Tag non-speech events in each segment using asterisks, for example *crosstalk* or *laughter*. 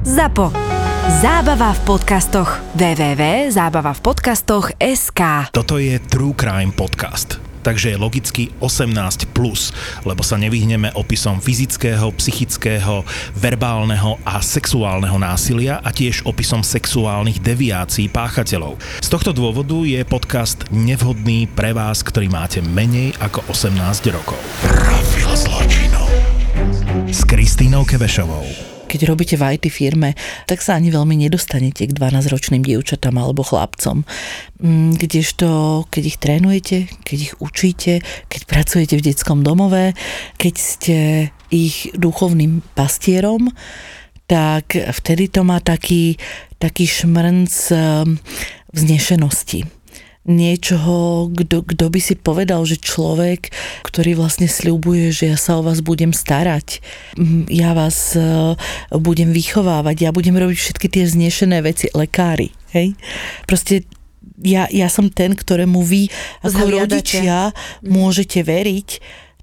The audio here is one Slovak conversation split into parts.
ZAPO. Zábava v podcastoch. www.zábavavpodcastoch.sk Toto je True Crime Podcast. Takže je logicky 18+, plus, lebo sa nevyhneme opisom fyzického, psychického, verbálneho a sexuálneho násilia a tiež opisom sexuálnych deviácií páchateľov. Z tohto dôvodu je podcast nevhodný pre vás, ktorý máte menej ako 18 rokov. Profil zločinov s Kristínou Kevešovou keď robíte v IT firme, tak sa ani veľmi nedostanete k 12-ročným dievčatám alebo chlapcom. Mm, kdežto, keď ich trénujete, keď ich učíte, keď pracujete v detskom domove, keď ste ich duchovným pastierom, tak vtedy to má taký, taký šmrnc ehm, vznešenosti niečoho, kto, by si povedal, že človek, ktorý vlastne sľubuje, že ja sa o vás budem starať, ja vás e, budem vychovávať, ja budem robiť všetky tie znešené veci, lekári, hej? Proste ja, ja som ten, ktorému vy ako Zhliadate. rodičia môžete veriť,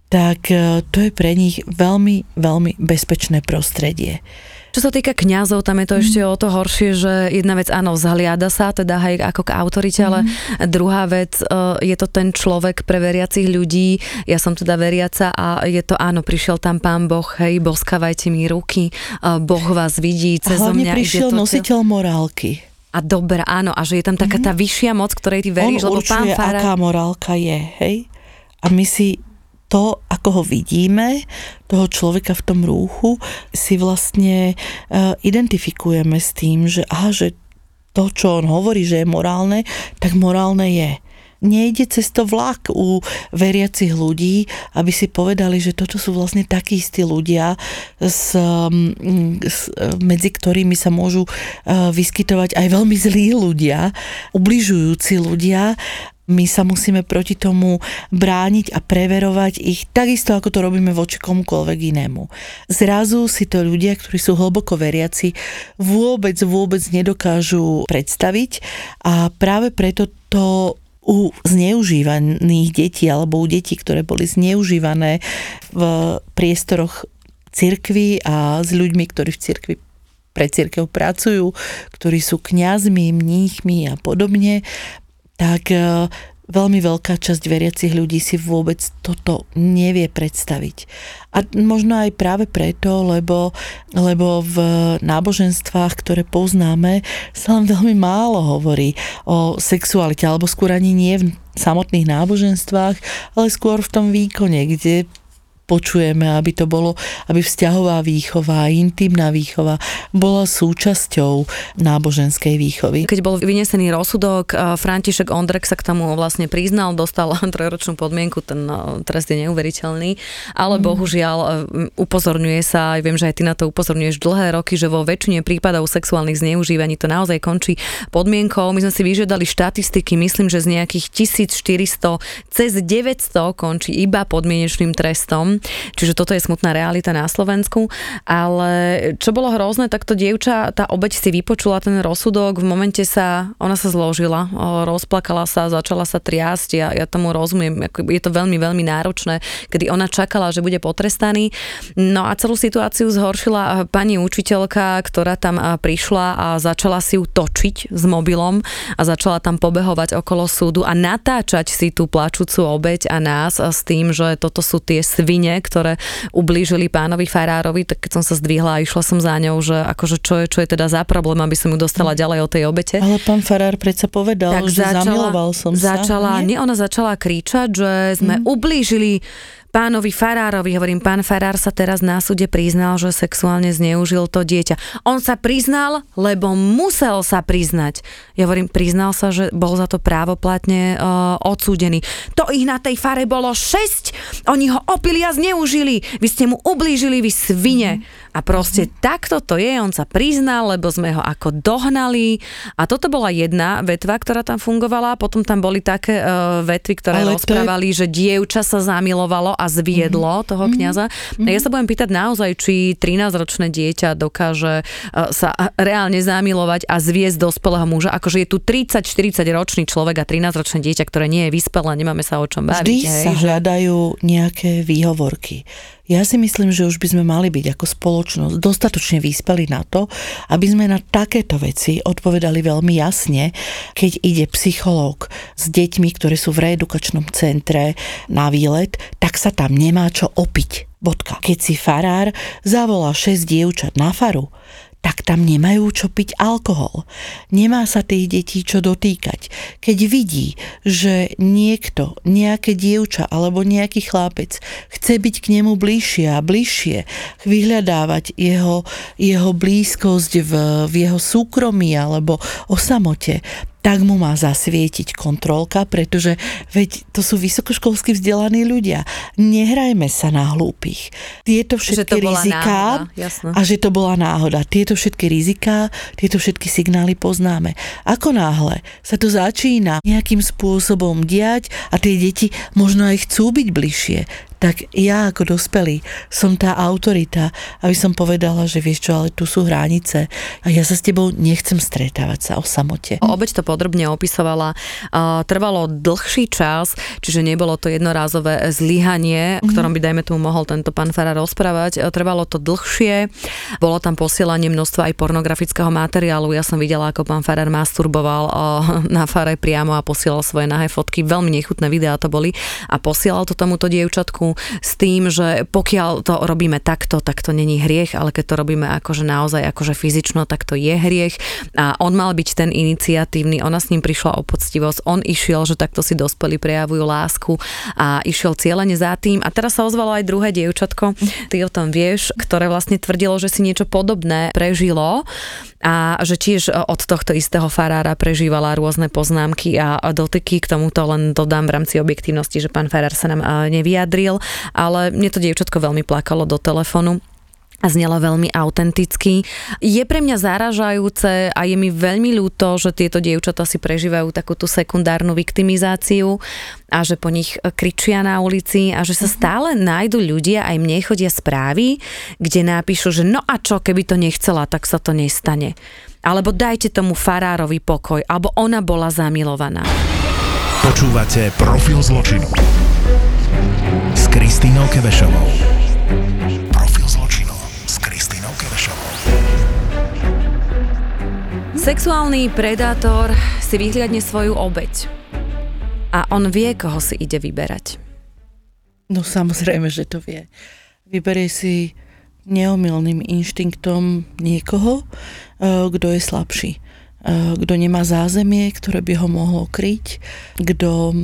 tak e, to je pre nich veľmi, veľmi bezpečné prostredie. Čo sa týka kňazov, tam je to mm. ešte o to horšie, že jedna vec, áno, zhliada sa, teda aj ako k autorite, mm. ale mhm. druhá vec, e, je to ten človek pre veriacich ľudí, ja som teda veriaca a je to, áno, prišiel tam pán Boh, hej, boskávajte mi ruky, e, Boh vás vidí, cez a mňa prišiel to, nositeľ morálky. A dobre, áno, a že je tam taká tá mhm. vyššia moc, ktorej ty veríš, On lebo pán Fara... aká morálka je, hej? A my si to, ako ho vidíme, toho človeka v tom rúchu, si vlastne uh, identifikujeme s tým, že aha, že to, čo on hovorí, že je morálne, tak morálne je. Nejde cez to vlak u veriacich ľudí, aby si povedali, že toto sú vlastne takí istí ľudia, s, mm, s, medzi ktorými sa môžu uh, vyskytovať aj veľmi zlí ľudia, ubližujúci ľudia my sa musíme proti tomu brániť a preverovať ich takisto, ako to robíme voči komukoľvek inému. Zrazu si to ľudia, ktorí sú hlboko veriaci, vôbec, vôbec nedokážu predstaviť a práve preto to u zneužívaných detí alebo u detí, ktoré boli zneužívané v priestoroch cirkvy a s ľuďmi, ktorí v cirkvi pre církev pracujú, ktorí sú kňazmi, mníchmi a podobne, tak e, veľmi veľká časť veriacich ľudí si vôbec toto nevie predstaviť. A možno aj práve preto, lebo, lebo v náboženstvách, ktoré poznáme, sa len veľmi málo hovorí o sexualite, alebo skôr ani nie v samotných náboženstvách, ale skôr v tom výkone, kde počujeme, aby to bolo, aby vzťahová výchova, intimná výchova bola súčasťou náboženskej výchovy. Keď bol vynesený rozsudok, František Ondrek sa k tomu vlastne priznal, dostal *laughs* trojročnú podmienku, ten trest je neuveriteľný, ale mm. bohužiaľ upozorňuje sa, aj viem, že aj ty na to upozorňuješ dlhé roky, že vo väčšine prípadov sexuálnych zneužívaní to naozaj končí podmienkou. My sme si vyžiadali štatistiky, myslím, že z nejakých 1400 cez 900 končí iba podmienečným trestom čiže toto je smutná realita na Slovensku, ale čo bolo hrozné, tak to dievča, tá obeď si vypočula ten rozsudok, v momente sa, ona sa zložila, rozplakala sa, začala sa triasť, ja, ja tomu rozumiem, je to veľmi, veľmi náročné, kedy ona čakala, že bude potrestaný. No a celú situáciu zhoršila pani učiteľka, ktorá tam prišla a začala si ju točiť s mobilom a začala tam pobehovať okolo súdu a natáčať si tú plačúcu obeď a nás s tým, že toto sú tie svine rodine, ktoré ublížili pánovi Farárovi, tak keď som sa zdvihla a išla som za ňou, že akože čo je, čo je teda za problém, aby som ju dostala ďalej od tej obete. Ale pán Farár predsa povedal, tak že začala, zamiloval som začala, sa. Nie? nie, ona začala kričať, že sme mm. ublížili pánovi Farárovi, hovorím, pán Farár sa teraz na súde priznal, že sexuálne zneužil to dieťa. On sa priznal, lebo musel sa priznať. Ja hovorím, priznal sa, že bol za to právoplatne uh, odsúdený. To ich na tej fare bolo 6, oni ho opili a zneužili. Vy ste mu ublížili, vy svine. Mm. A proste mm. takto to je, on sa priznal, lebo sme ho ako dohnali. A toto bola jedna vetva, ktorá tam fungovala. Potom tam boli také uh, vetvy, ktoré Ale rozprávali, je... že dievča sa zamilovalo a zviedlo mm-hmm. toho kňaza. Mm-hmm. Ja sa budem pýtať naozaj, či 13-ročné dieťa dokáže uh, sa reálne zamilovať a zviesť dospelého muža. Akože je tu 30-40 ročný človek a 13-ročné dieťa, ktoré nie je vyspelé, nemáme sa o čom baviť. Vždy hej, sa že... hľadajú nejaké výhovorky Ja si myslím, že už by sme mali byť ako spoločnosť dostatočne vyspeli na to, aby sme na takéto veci odpovedali veľmi jasne, keď ide psychológ s deťmi, ktoré sú v reedukačnom centre na výlet, tak sa tam nemá čo opiť. Bodka. Keď si farár zavolá 6 dievčat na faru, tak tam nemajú čo piť alkohol. Nemá sa tých detí čo dotýkať. Keď vidí, že niekto, nejaké dievča alebo nejaký chlapec chce byť k nemu bližšie a bližšie, vyhľadávať jeho, jeho blízkosť v, v jeho súkromí alebo o samote, tak mu má zasvietiť kontrolka, pretože veď to sú vysokoškolsky vzdelaní ľudia. Nehrajme sa na hlúpych. Tieto všetky riziká náhoda, a že to bola náhoda. Tieto všetky riziká, tieto všetky signály poznáme. Ako náhle sa to začína nejakým spôsobom diať a tie deti možno aj chcú byť bližšie, tak ja ako dospelý som tá autorita, aby som povedala, že vieš čo, ale tu sú hranice a ja sa s tebou nechcem stretávať sa o samote. Obeď to podrobne opisovala. Trvalo dlhší čas, čiže nebolo to jednorázové zlyhanie, o ktorom by dajme tomu mohol tento pán Fara rozprávať. Trvalo to dlhšie, bolo tam posielanie množstva aj pornografického materiálu. Ja som videla, ako pán Farar masturboval *laughs* na fare priamo a posielal svoje nahé fotky. Veľmi nechutné videá to boli a posielal to tomuto dievčatku s tým, že pokiaľ to robíme takto, tak to není hriech, ale keď to robíme akože naozaj akože fyzično, tak to je hriech. A on mal byť ten iniciatívny, ona s ním prišla o poctivosť, on išiel, že takto si dospelí prejavujú lásku a išiel cieľene za tým. A teraz sa ozvalo aj druhé dievčatko, ty o tom vieš, ktoré vlastne tvrdilo, že si niečo podobné prežilo a že tiež od tohto istého farára prežívala rôzne poznámky a dotyky. K tomuto len dodám v rámci objektívnosti, že pán farár sa nám nevyjadril, ale mne to dievčatko veľmi plakalo do telefonu a znela veľmi autenticky. Je pre mňa zaražajúce a je mi veľmi ľúto, že tieto dievčatá si prežívajú takúto sekundárnu viktimizáciu a že po nich kričia na ulici a že sa stále nájdu ľudia, aj mne chodia správy, kde napíšu, že no a čo, keby to nechcela, tak sa to nestane. Alebo dajte tomu farárovi pokoj, alebo ona bola zamilovaná. Počúvate Profil zločinu s Kristínou Kevešovou. Sexuálny predátor si vyhliadne svoju obeď a on vie, koho si ide vyberať. No samozrejme, že to vie. Vyberie si neomilným inštinktom niekoho, eh, kto je slabší eh, kto nemá zázemie, ktoré by ho mohlo kryť, kto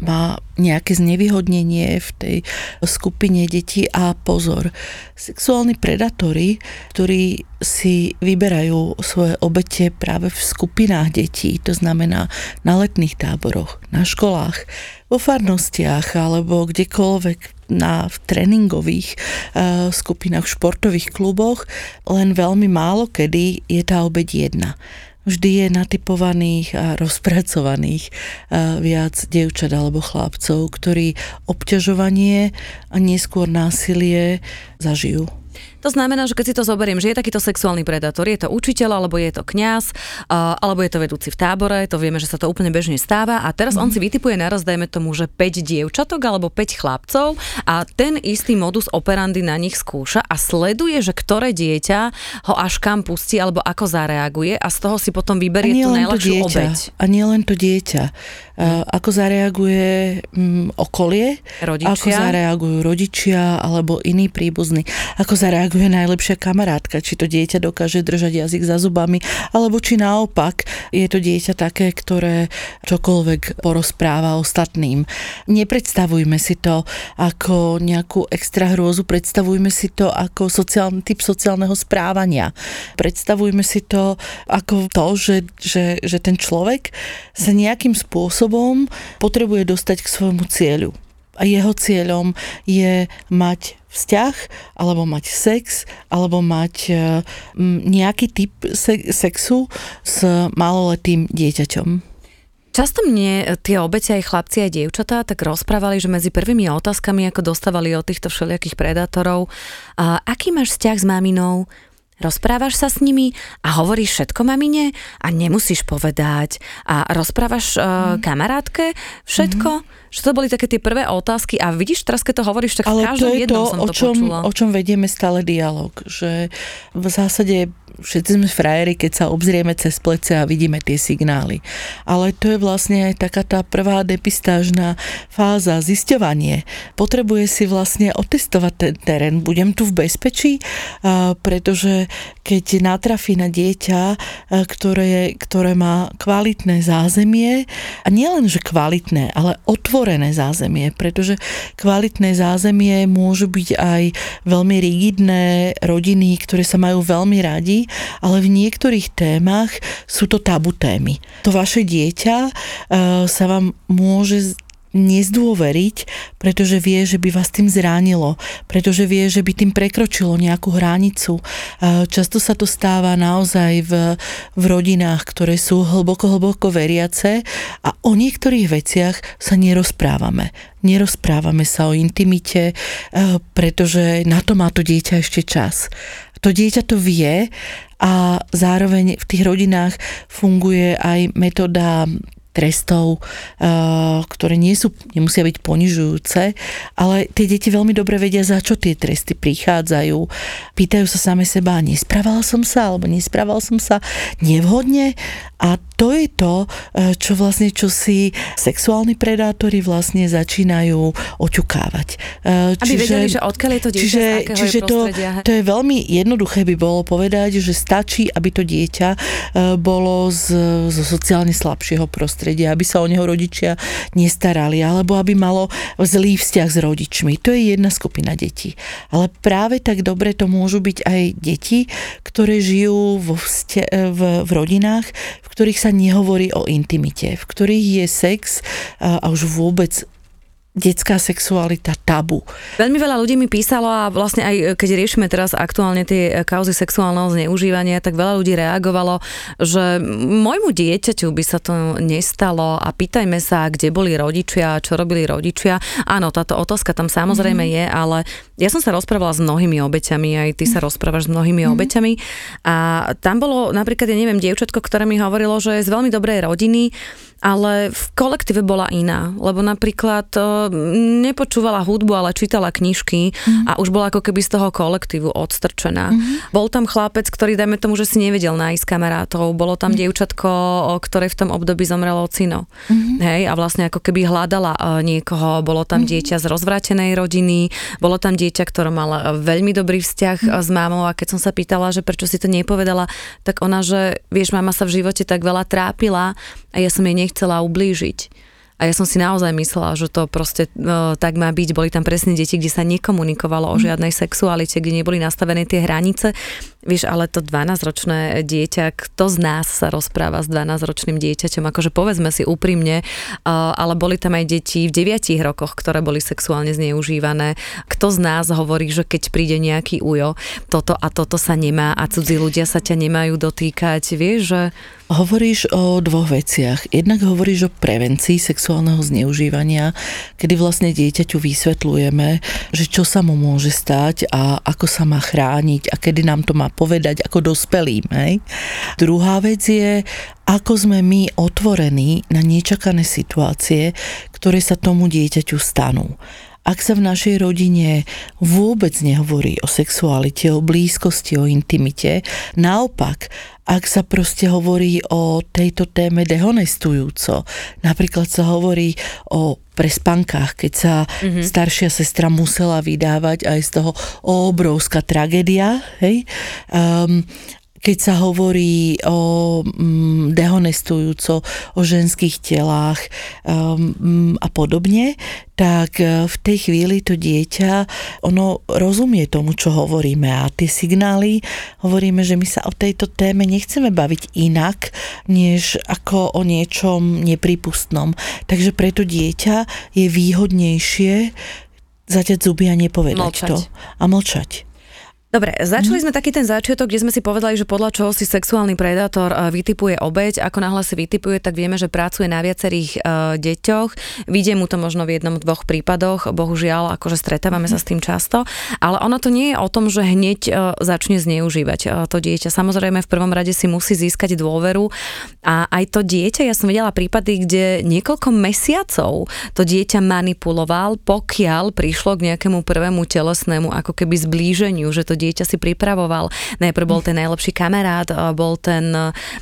má nejaké znevýhodnenie v tej skupine detí a pozor. Sexuálni predátori, ktorí si vyberajú svoje obete práve v skupinách detí, to znamená na letných táboroch, na školách, vo farnostiach alebo kdekoľvek na v tréningových uh, skupinách, v športových kluboch, len veľmi málo kedy je tá obeď jedna vždy je natypovaných a rozpracovaných viac dievčat alebo chlapcov, ktorí obťažovanie a neskôr násilie zažijú. To znamená, že keď si to zoberiem, že je takýto sexuálny predátor, je to učiteľ, alebo je to kňaz, alebo je to vedúci v tábore, to vieme, že sa to úplne bežne stáva a teraz mm-hmm. on mhm. si vytipuje naraz, dajme tomu, že 5 dievčatok alebo 5 chlapcov a ten istý modus operandi na nich skúša a sleduje, že ktoré dieťa ho až kam pustí alebo ako zareaguje a z toho si potom vyberie tú najlepšiu to dieťa, obeď. A nie len to dieťa. Uh, ako zareaguje um, okolie, rodičia. ako zareagujú rodičia alebo iní príbuzní, ako zareagujú je najlepšia kamarátka, či to dieťa dokáže držať jazyk za zubami, alebo či naopak je to dieťa také, ktoré čokoľvek porozpráva ostatným. Nepredstavujme si to ako nejakú extra hrôzu, predstavujme si to ako sociálny typ sociálneho správania. Predstavujme si to ako to, že, že, že ten človek sa nejakým spôsobom potrebuje dostať k svojmu cieľu jeho cieľom je mať vzťah, alebo mať sex, alebo mať e, nejaký typ sexu s maloletým dieťaťom. Často mne tie obete aj chlapci aj dievčatá tak rozprávali, že medzi prvými otázkami, ako dostávali od týchto všelijakých predátorov, a aký máš vzťah s maminou, Rozprávaš sa s nimi a hovoríš všetko mamine a nemusíš povedať a rozprávaš uh, kamarátke všetko? Mm. Že to boli také tie prvé otázky a vidíš teraz, keď to hovoríš, tak Ale v každom to je jednom to, som o čom, počula. o čom vedieme stále dialog, že v zásade všetci sme frajeri, keď sa obzrieme cez plece a vidíme tie signály. Ale to je vlastne aj taká tá prvá depistážna fáza, zisťovanie. Potrebuje si vlastne otestovať ten terén. Budem tu v bezpečí, pretože keď natrafí na dieťa, ktoré, ktoré má kvalitné zázemie, a nielen, že kvalitné, ale otvorené zázemie, pretože kvalitné zázemie môžu byť aj veľmi rigidné rodiny, ktoré sa majú veľmi radi, ale v niektorých témach sú to tabu témy. To vaše dieťa uh, sa vám môže nezdôveriť, pretože vie, že by vás tým zránilo, pretože vie, že by tým prekročilo nejakú hranicu. Často sa to stáva naozaj v, v rodinách, ktoré sú hlboko, hlboko veriace a o niektorých veciach sa nerozprávame. Nerozprávame sa o intimite, pretože na to má to dieťa ešte čas. To dieťa to vie a zároveň v tých rodinách funguje aj metóda trestov, ktoré nie sú, nemusia byť ponižujúce, ale tie deti veľmi dobre vedia, za čo tie tresty prichádzajú. Pýtajú sa same seba, nespravala som sa, alebo nespraval som sa nevhodne a to je to, čo vlastne, čo si sexuálni predátori vlastne začínajú oťukávať. Aby čiže, vedeli, že odkiaľ je to dieťa, čiže, z akého čiže je. To, to je veľmi jednoduché by bolo povedať, že stačí, aby to dieťa bolo z, zo sociálne slabšieho prostredia, aby sa o neho rodičia nestarali, alebo aby malo zlý vzťah s rodičmi. To je jedna skupina detí. Ale práve tak dobre to môžu byť aj deti, ktoré žijú vo vzťa- v, v rodinách, v ktorých sa nehovorí o intimite, v ktorých je sex a už vôbec detská sexualita tabu. Veľmi veľa ľudí mi písalo a vlastne aj keď riešime teraz aktuálne tie kauzy sexuálneho zneužívania, tak veľa ľudí reagovalo, že môjmu dieťaťu by sa to nestalo a pýtajme sa, kde boli rodičia, čo robili rodičia. Áno, táto otázka tam samozrejme mm. je, ale ja som sa rozprávala s mnohými obeťami, aj ty sa rozprávaš s mnohými mm. obeťami a tam bolo napríklad, ja neviem, dievčatko, ktoré mi hovorilo, že je z veľmi dobrej rodiny, ale v kolektíve bola iná, lebo napríklad nepočúvala hudbu, ale čítala knižky mm-hmm. a už bola ako keby z toho kolektívu odstrčená. Mm-hmm. Bol tam chlapec, ktorý dajme tomu, že si nevedel nájsť kamarátov, bolo tam mm-hmm. dievčatko, ktoré v tom období zomrelo ocino. Mm-hmm. Hej, a vlastne ako keby hľadala niekoho, bolo tam mm-hmm. dieťa z rozvrátenej rodiny, bolo tam dieťa, ktoré mal veľmi dobrý vzťah mm-hmm. s mámou a keď som sa pýtala, že prečo si to nepovedala, tak ona, že vieš, mama sa v živote tak veľa trápila a ja som jej nechcela ublížiť. A ja som si naozaj myslela, že to proste no, tak má byť. Boli tam presne deti, kde sa nekomunikovalo o žiadnej sexualite, kde neboli nastavené tie hranice. Vieš, ale to 12-ročné dieťa, kto z nás sa rozpráva s 12-ročným dieťaťom? Akože povedzme si úprimne, ale boli tam aj deti v 9 rokoch, ktoré boli sexuálne zneužívané. Kto z nás hovorí, že keď príde nejaký ujo, toto a toto sa nemá a cudzí ľudia sa ťa nemajú dotýkať, vieš, že... Hovoríš o dvoch veciach. Jednak hovoríš o prevencii sexuálneho zneužívania, kedy vlastne dieťaťu vysvetľujeme, že čo sa mu môže stať a ako sa má chrániť a kedy nám to má povedať ako dospelým. Hej? Druhá vec je, ako sme my otvorení na nečakané situácie, ktoré sa tomu dieťaťu stanú. Ak sa v našej rodine vôbec nehovorí o sexualite, o blízkosti, o intimite, naopak, ak sa proste hovorí o tejto téme dehonestujúco, napríklad sa hovorí o prespankách, keď sa mm-hmm. staršia sestra musela vydávať aj z toho obrovská tragédia, hej, um, keď sa hovorí o mm, dehonestujúco, o ženských telách um, a podobne, tak e, v tej chvíli to dieťa, ono rozumie tomu, čo hovoríme a tie signály, hovoríme, že my sa o tejto téme nechceme baviť inak, než ako o niečom nepripustnom. Takže pre to dieťa je výhodnejšie zaťať zuby a nepovedať mlčať. to. A mlčať. Dobre, začali sme taký ten začiatok, kde sme si povedali, že podľa čoho si sexuálny predátor eh, vytipuje obeď, ako náhle si vytipuje, tak vieme, že pracuje na viacerých uh, deťoch. Vidie mu to možno v jednom, dvoch prípadoch, bohužiaľ, akože stretávame sa s tým často, ale ono to nie je o tom, že hneď uh, začne zneužívať uh, to dieťa. Samozrejme, v prvom rade si musí získať dôveru. A aj to dieťa, ja som videla prípady, kde niekoľko mesiacov to dieťa manipuloval, pokiaľ prišlo k nejakému prvému telesnému ako keby zblíženiu, že to dieťa dieťa si pripravoval. Najprv bol ten najlepší kamarát, bol ten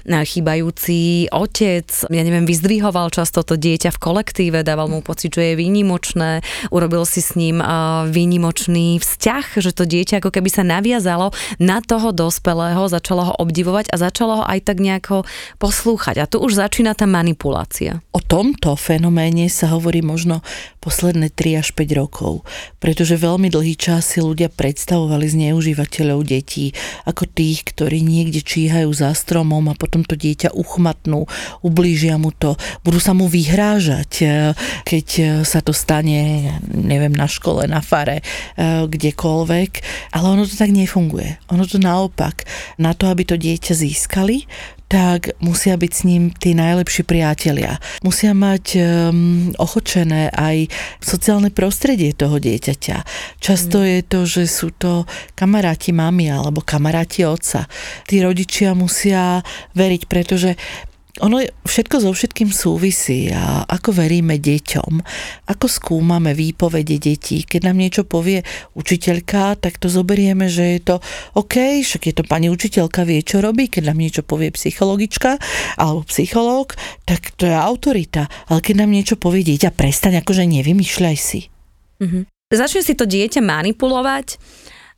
chýbajúci otec, ja neviem, vyzdvihoval často to dieťa v kolektíve, dával mu pocit, že je výnimočné, urobil si s ním výnimočný vzťah, že to dieťa ako keby sa naviazalo na toho dospelého, začalo ho obdivovať a začalo ho aj tak nejako poslúchať. A tu už začína tá manipulácia. O tomto fenoméne sa hovorí možno posledné 3 až 5 rokov, pretože veľmi dlhý čas si ľudia predstavovali zneužívanie užívateľov detí, ako tých, ktorí niekde číhajú za stromom a potom to dieťa uchmatnú, ublížia mu to, budú sa mu vyhrážať, e, keď e, sa to stane, neviem, na škole, na fare, e, kdekoľvek. Ale ono to tak nefunguje. Ono to naopak. Na to, aby to dieťa získali, tak musia byť s ním tí najlepší priatelia. Musia mať um, ochočené aj sociálne prostredie toho dieťaťa. Často mm. je to, že sú to kamaráti mami alebo kamaráti otca. Tí rodičia musia veriť, pretože ono všetko so všetkým súvisí a ako veríme deťom, ako skúmame výpovede detí. Keď nám niečo povie učiteľka, tak to zoberieme, že je to OK, však je to pani učiteľka, vie, čo robí. Keď nám niečo povie psychologička alebo psychológ, tak to je autorita. Ale keď nám niečo povie dieťa, prestaň, akože nevymýšľaj si. Mm-hmm. Začne si to dieťa manipulovať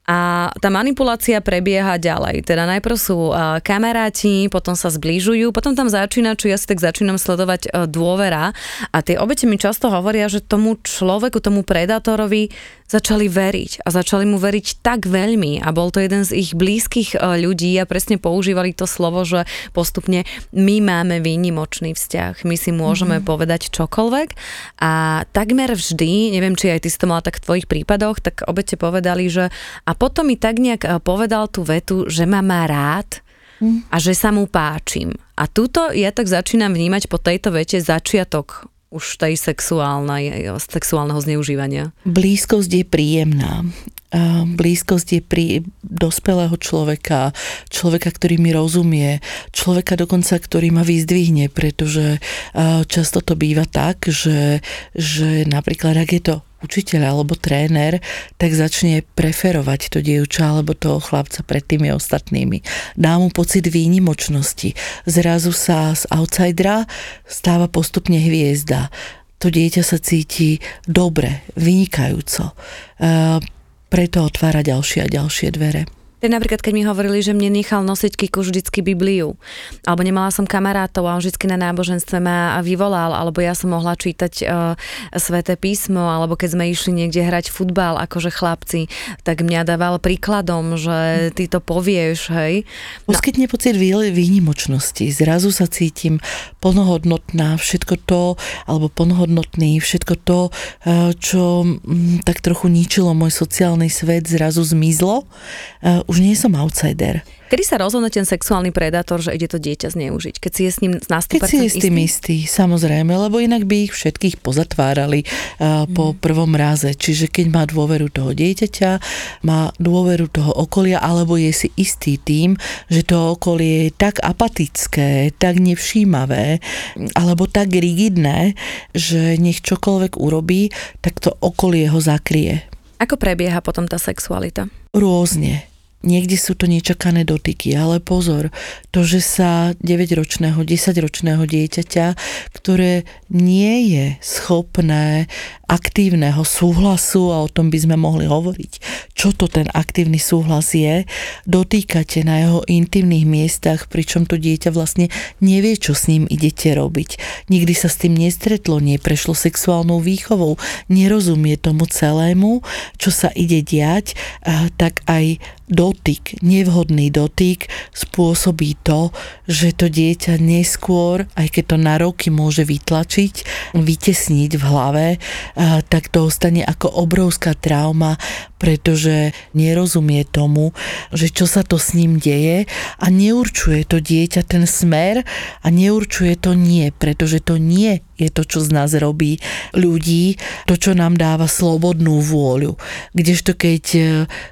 a tá manipulácia prebieha ďalej. Teda najprv sú kamaráti, potom sa zbližujú, potom tam začína, čo ja si tak začínam sledovať e, dôvera. A tie obete mi často hovoria, že tomu človeku, tomu predátorovi začali veriť a začali mu veriť tak veľmi a bol to jeden z ich blízkych e, ľudí a presne používali to slovo, že postupne my máme výnimočný vzťah, my si môžeme mm-hmm. povedať čokoľvek a takmer vždy, neviem, či aj ty si to mala tak v tvojich prípadoch, tak obete povedali, že a potom mi tak nejak e, povedal tú vetu, že ma má rád mm. a že sa mu páčim. A túto ja tak začínam vnímať po tejto vete začiatok už tej sexuálnej, sexuálneho zneužívania? Blízkosť je príjemná. Blízkosť je pri dospelého človeka, človeka, ktorý mi rozumie, človeka dokonca, ktorý ma vyzdvihne, pretože často to býva tak, že, že napríklad ak je to učiteľ alebo tréner, tak začne preferovať to dievča alebo toho chlapca pred tými ostatnými. Dá mu pocit výnimočnosti. Zrazu sa z outsidera stáva postupne hviezda. To dieťa sa cíti dobre, vynikajúco. E, preto otvára ďalšie a ďalšie dvere. Tak napríklad, keď mi hovorili, že mne nechal nosiť Kiku vždycky Bibliu, alebo nemala som kamarátov a on vždycky na náboženstve ma vyvolal, alebo ja som mohla čítať uh, sveté písmo, alebo keď sme išli niekde hrať futbal, akože chlapci, tak mňa dával príkladom, že ty to povieš, hej. No. Poskytne pocit výnimočnosti, zrazu sa cítim plnohodnotná, všetko to, alebo plnohodnotný, všetko to, uh, čo m, tak trochu ničilo môj sociálny svet, zrazu zmizlo. Už nie som outsider. Kedy sa rozhodne ten sexuálny predátor, že ide to dieťa zneužiť? Keď si je s ním na 100% Keď si je s tým istý? istý, samozrejme, lebo inak by ich všetkých pozatvárali uh, po mm. prvom raze. Čiže keď má dôveru toho dieťaťa, má dôveru toho okolia, alebo je si istý tým, že to okolie je tak apatické, tak nevšímavé, alebo tak rigidné, že nech čokoľvek urobí, tak to okolie ho zakrie. Ako prebieha potom tá sexualita? Rôzne Niekde sú to nečakané dotyky, ale pozor, to, že sa 9-ročného, 10-ročného dieťaťa, ktoré nie je schopné aktívneho súhlasu, a o tom by sme mohli hovoriť, čo to ten aktívny súhlas je, dotýkate na jeho intimných miestach, pričom to dieťa vlastne nevie, čo s ním idete robiť. Nikdy sa s tým nestretlo, neprešlo sexuálnou výchovou, nerozumie tomu celému, čo sa ide diať, tak aj dotyk, nevhodný dotyk spôsobí to, že to dieťa neskôr, aj keď to na roky môže vytlačiť, vytesniť v hlave, tak to ostane ako obrovská trauma, pretože nerozumie tomu, že čo sa to s ním deje a neurčuje to dieťa ten smer a neurčuje to nie, pretože to nie je to, čo z nás robí ľudí, to, čo nám dáva slobodnú vôľu. Kdežto keď e,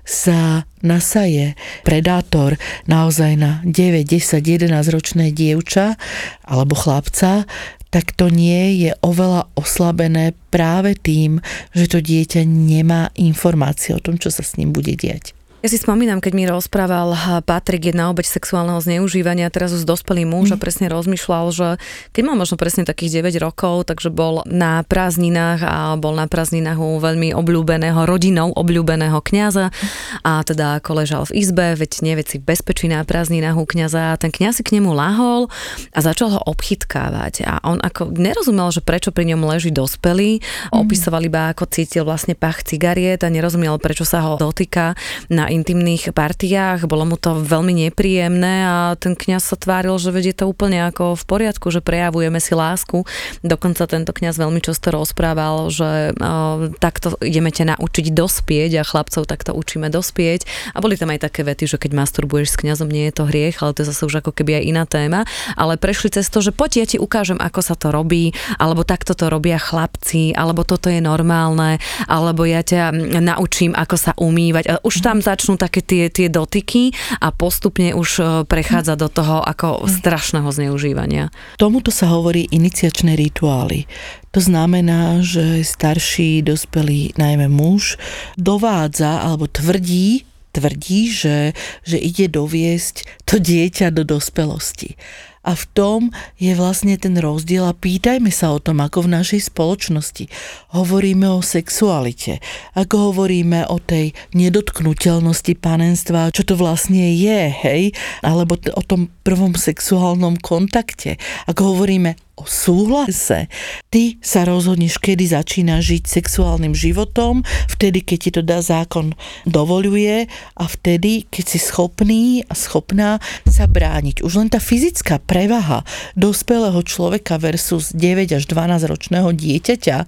sa nasaje predátor naozaj na 9, 10, 11 ročné dievča alebo chlapca, tak to nie je oveľa oslabené práve tým, že to dieťa nemá informácie o tom, čo sa s ním bude diať. Ja si spomínam, keď mi rozprával Patrik, jedna obeď sexuálneho zneužívania, teraz už dospelý muž mm. a presne rozmýšľal, že keď mal možno presne takých 9 rokov, takže bol na prázdninách a bol na prázdninách u veľmi obľúbeného, rodinou obľúbeného kňaza a teda ako ležal v izbe, veď nevie si bezpečí na prázdninách u kňaza a ten kňaz si k nemu lahol a začal ho obchytkávať a on ako nerozumel, že prečo pri ňom leží dospelý, mm. opisoval iba ako cítil vlastne pach cigariet a nerozumel, prečo sa ho dotýka na intimných partiách, bolo mu to veľmi nepríjemné a ten kňaz sa tváril, že vedie to úplne ako v poriadku, že prejavujeme si lásku. Dokonca tento kňaz veľmi často rozprával, že uh, takto ideme ťa naučiť dospieť a chlapcov takto učíme dospieť. A boli tam aj také vety, že keď masturbuješ s kňazom, nie je to hriech, ale to je zase už ako keby aj iná téma. Ale prešli cez to, že poď ja ti ukážem, ako sa to robí, alebo takto to robia chlapci, alebo toto je normálne, alebo ja ťa naučím, ako sa umývať. A už tam začne začnú také tie, tie dotyky a postupne už e, prechádza do toho ako strašného zneužívania. Tomuto sa hovorí iniciačné rituály. To znamená, že starší, dospelý, najmä muž, dovádza alebo tvrdí, tvrdí, že, že ide doviesť to dieťa do dospelosti. A v tom je vlastne ten rozdiel a pýtajme sa o tom, ako v našej spoločnosti. Hovoríme o sexualite, ako hovoríme o tej nedotknutelnosti panenstva, čo to vlastne je, hej, alebo o tom prvom sexuálnom kontakte, ako hovoríme o súhlase. Ty sa rozhodneš, kedy začína žiť sexuálnym životom, vtedy, keď ti to dá zákon dovoluje a vtedy, keď si schopný a schopná sa brániť. Už len tá fyzická prevaha dospelého človeka versus 9 až 12 ročného dieťaťa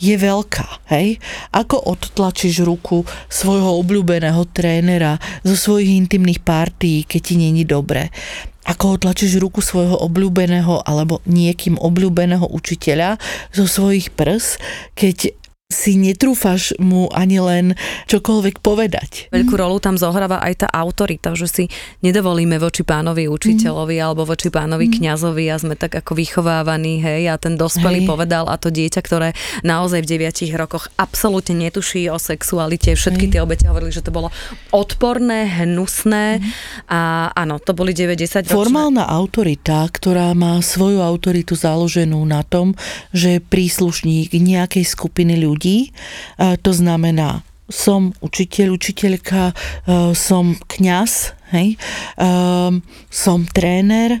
je veľká. Hej? Ako odtlačíš ruku svojho obľúbeného trénera zo svojich intimných partí, keď ti není dobre ako otlačíš ruku svojho obľúbeného alebo niekým obľúbeného učiteľa zo svojich prs, keď si netrúfaš mu ani len čokoľvek povedať. Veľkú rolu tam zohráva aj tá autorita, že si nedovolíme voči pánovi učiteľovi mm. alebo voči pánovi mm. kňazovi a sme tak ako vychovávaní, hej, a ten dospelý hej. povedal a to dieťa, ktoré naozaj v deviatich rokoch absolútne netuší o sexualite, všetky hej. tie obete hovorili, že to bolo odporné, hnusné mm. a áno, to boli 90 Formálna autorita, ktorá má svoju autoritu založenú na tom, že príslušník nejakej skupiny ľudí, ľudí. To znamená, som učiteľ, učiteľka, e, som kňaz, hej, e, som tréner, e,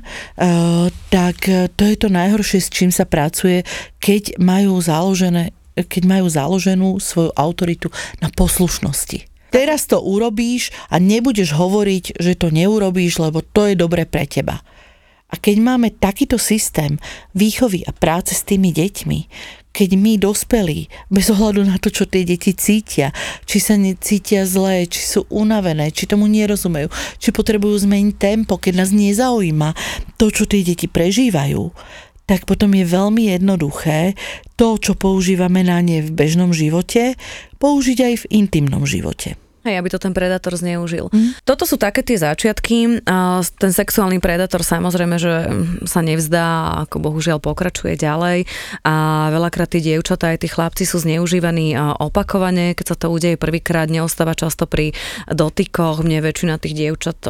tak to je to najhoršie, s čím sa pracuje, keď majú založené keď majú založenú svoju autoritu na poslušnosti. Teraz to urobíš a nebudeš hovoriť, že to neurobíš, lebo to je dobre pre teba. A keď máme takýto systém výchovy a práce s tými deťmi, keď my dospelí, bez ohľadu na to, čo tie deti cítia, či sa necítia zlé, či sú unavené, či tomu nerozumejú, či potrebujú zmeniť tempo, keď nás nezaujíma to, čo tie deti prežívajú, tak potom je veľmi jednoduché to, čo používame na ne v bežnom živote, použiť aj v intimnom živote. Hej, aby to ten predátor zneužil. Mm. Toto sú také tie začiatky. Ten sexuálny predátor samozrejme, že sa nevzdá, ako bohužiaľ pokračuje ďalej. A veľakrát tí dievčatá aj tí chlapci sú zneužívaní opakovane. Keď sa to udeje prvýkrát, neostáva často pri dotykoch. Mne väčšina tých dievčat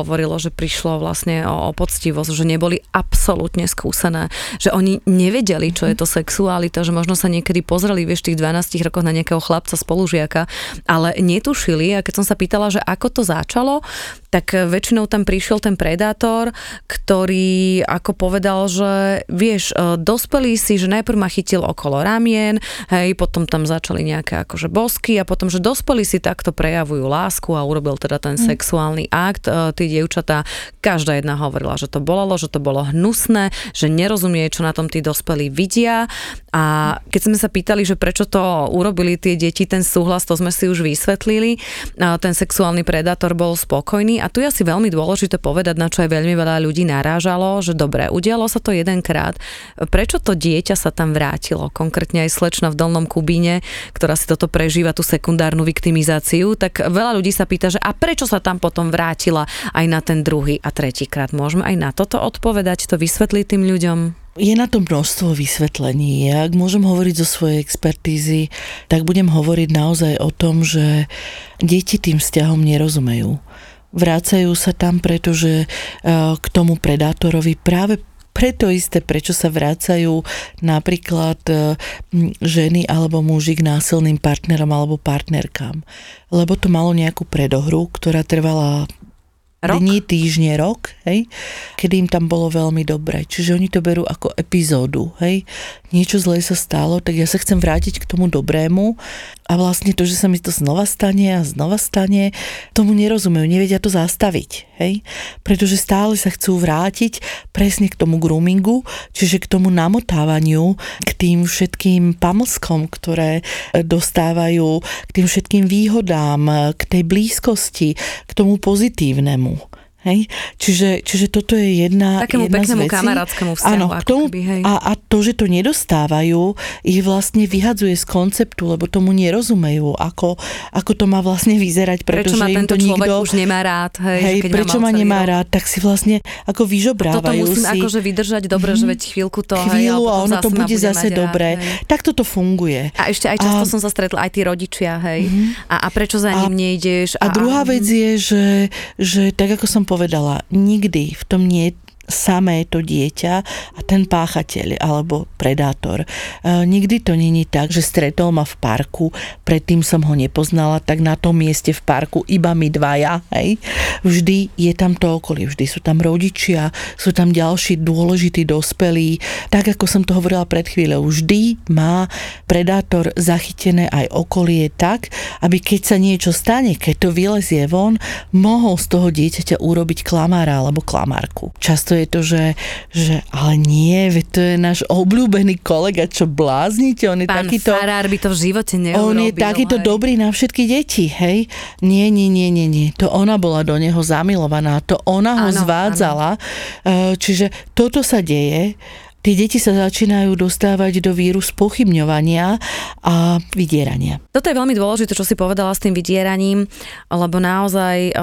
hovorilo, že prišlo vlastne o poctivosť, že neboli absolútne skúsené, že oni nevedeli, čo je to sexualita, že možno sa niekedy pozreli vieš tých 12 rokoch na nejakého chlapca spolužiaka, ale netušili postúpili a keď som sa pýtala, že ako to začalo, tak väčšinou tam prišiel ten predátor, ktorý ako povedal, že vieš, e, dospelý si, že najprv ma chytil okolo ramien, hej, potom tam začali nejaké akože bosky a potom, že dospelí si takto prejavujú lásku a urobil teda ten mm. sexuálny akt. E, tí dievčatá, každá jedna hovorila, že to bolelo, že to bolo hnusné, že nerozumie, čo na tom tí dospelí vidia a keď sme sa pýtali, že prečo to urobili tie deti, ten súhlas, to sme si už vysvetlili. Ten sexuálny predátor bol spokojný a tu je asi veľmi dôležité povedať, na čo aj veľmi veľa ľudí narážalo, že dobre, udialo sa to jedenkrát. Prečo to dieťa sa tam vrátilo? Konkrétne aj slečna v Dolnom Kubíne, ktorá si toto prežíva, tú sekundárnu viktimizáciu, tak veľa ľudí sa pýta, že a prečo sa tam potom vrátila aj na ten druhý a tretí krát? Môžeme aj na toto odpovedať, to vysvetliť tým ľuďom? Je na to množstvo vysvetlení. Ak môžem hovoriť zo svojej expertízy, tak budem hovoriť naozaj o tom, že deti tým vzťahom nerozumejú. Vrácajú sa tam, pretože e, k tomu predátorovi práve preto isté, prečo sa vrácajú napríklad e, ženy alebo muži k násilným partnerom alebo partnerkám. Lebo to malo nejakú predohru, ktorá trvala Rok? dní, týždne, rok, hej, kedy im tam bolo veľmi dobre. Čiže oni to berú ako epizódu, hej. Niečo zlé sa stalo, tak ja sa chcem vrátiť k tomu dobrému a vlastne to, že sa mi to znova stane a znova stane, tomu nerozumejú, nevedia to zastaviť, hej. Pretože stále sa chcú vrátiť presne k tomu groomingu, čiže k tomu namotávaniu, k tým všetkým pamlskom, ktoré dostávajú, k tým všetkým výhodám, k tej blízkosti, k tomu pozitívnemu. Hej? Čiže, čiže toto je jedna, Takému jedna peknému z vecí. kamarátskému vzťahu. Áno, k tomu, keby, hej. a, a to, že to nedostávajú, ich vlastne vyhadzuje z konceptu, lebo tomu nerozumejú, ako, ako to má vlastne vyzerať, Prečo pretože ma im tento to človek nikto... už nemá rád, hej, Hej, keď prečo ma nemá rád, tak si vlastne ako vyžobrávajú Toto musím si akože vydržať dobre, že veď chvíľku to, hej, chvíľu ale a ono to ma bude zase dobré. Hej. Tak toto funguje. A ešte aj často A- som sa stretla aj tí rodičia, hej. A, a prečo za A- ním nejdeš? A druhá vec je, že, že tak ako som povedala, nikdy. V tom nie je samé to dieťa a ten páchateľ alebo predátor. E, nikdy to není tak, že stretol ma v parku, predtým som ho nepoznala, tak na tom mieste v parku iba my dvaja, hej. Vždy je tam to okolie, vždy sú tam rodičia, sú tam ďalší dôležití dospelí. Tak ako som to hovorila pred chvíľou, vždy má predátor zachytené aj okolie tak, aby keď sa niečo stane, keď to vylezie von, mohol z toho dieťaťa urobiť klamára alebo klamárku. Často je to, že, že ale nie, veď to je náš obľúbený kolega, čo bláznite, on je Pán takýto... Farár by to v živote neurobil. On je takýto hej. dobrý na všetky deti, hej? Nie, nie, nie, nie, nie. To ona bola do neho zamilovaná, to ona ho Áno, zvádzala. E, Čiže toto sa deje. Tie deti sa začínajú dostávať do víru spochybňovania a vydierania. Toto je veľmi dôležité, čo si povedala s tým vydieraním, lebo naozaj eh,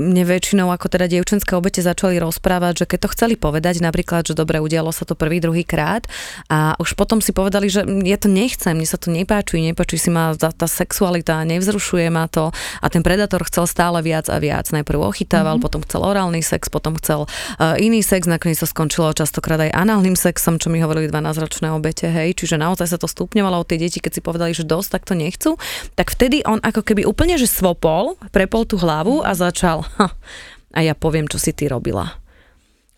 mne väčšinou ako teda dievčenské obete začali rozprávať, že keď to chceli povedať, napríklad, že dobre, udialo sa to prvý, druhý krát a už potom si povedali, že ja to nechcem, mne sa to nepáči, nepáči si ma tá, tá sexualita, nevzrušuje ma to a ten predátor chcel stále viac a viac. Najprv ochytával, mm-hmm. potom chcel orálny sex, potom chcel uh, iný sex, nakoniec sa skončilo častokrát aj análnym sexom, čo mi hovorili 12-ročné obete, hej, čiže naozaj sa to stupňovalo od tie deti, keď si povedali, že dosť, tak to nechcú, tak vtedy on ako keby úplne, že svopol, prepol tú hlavu a začal, ha, a ja poviem, čo si ty robila.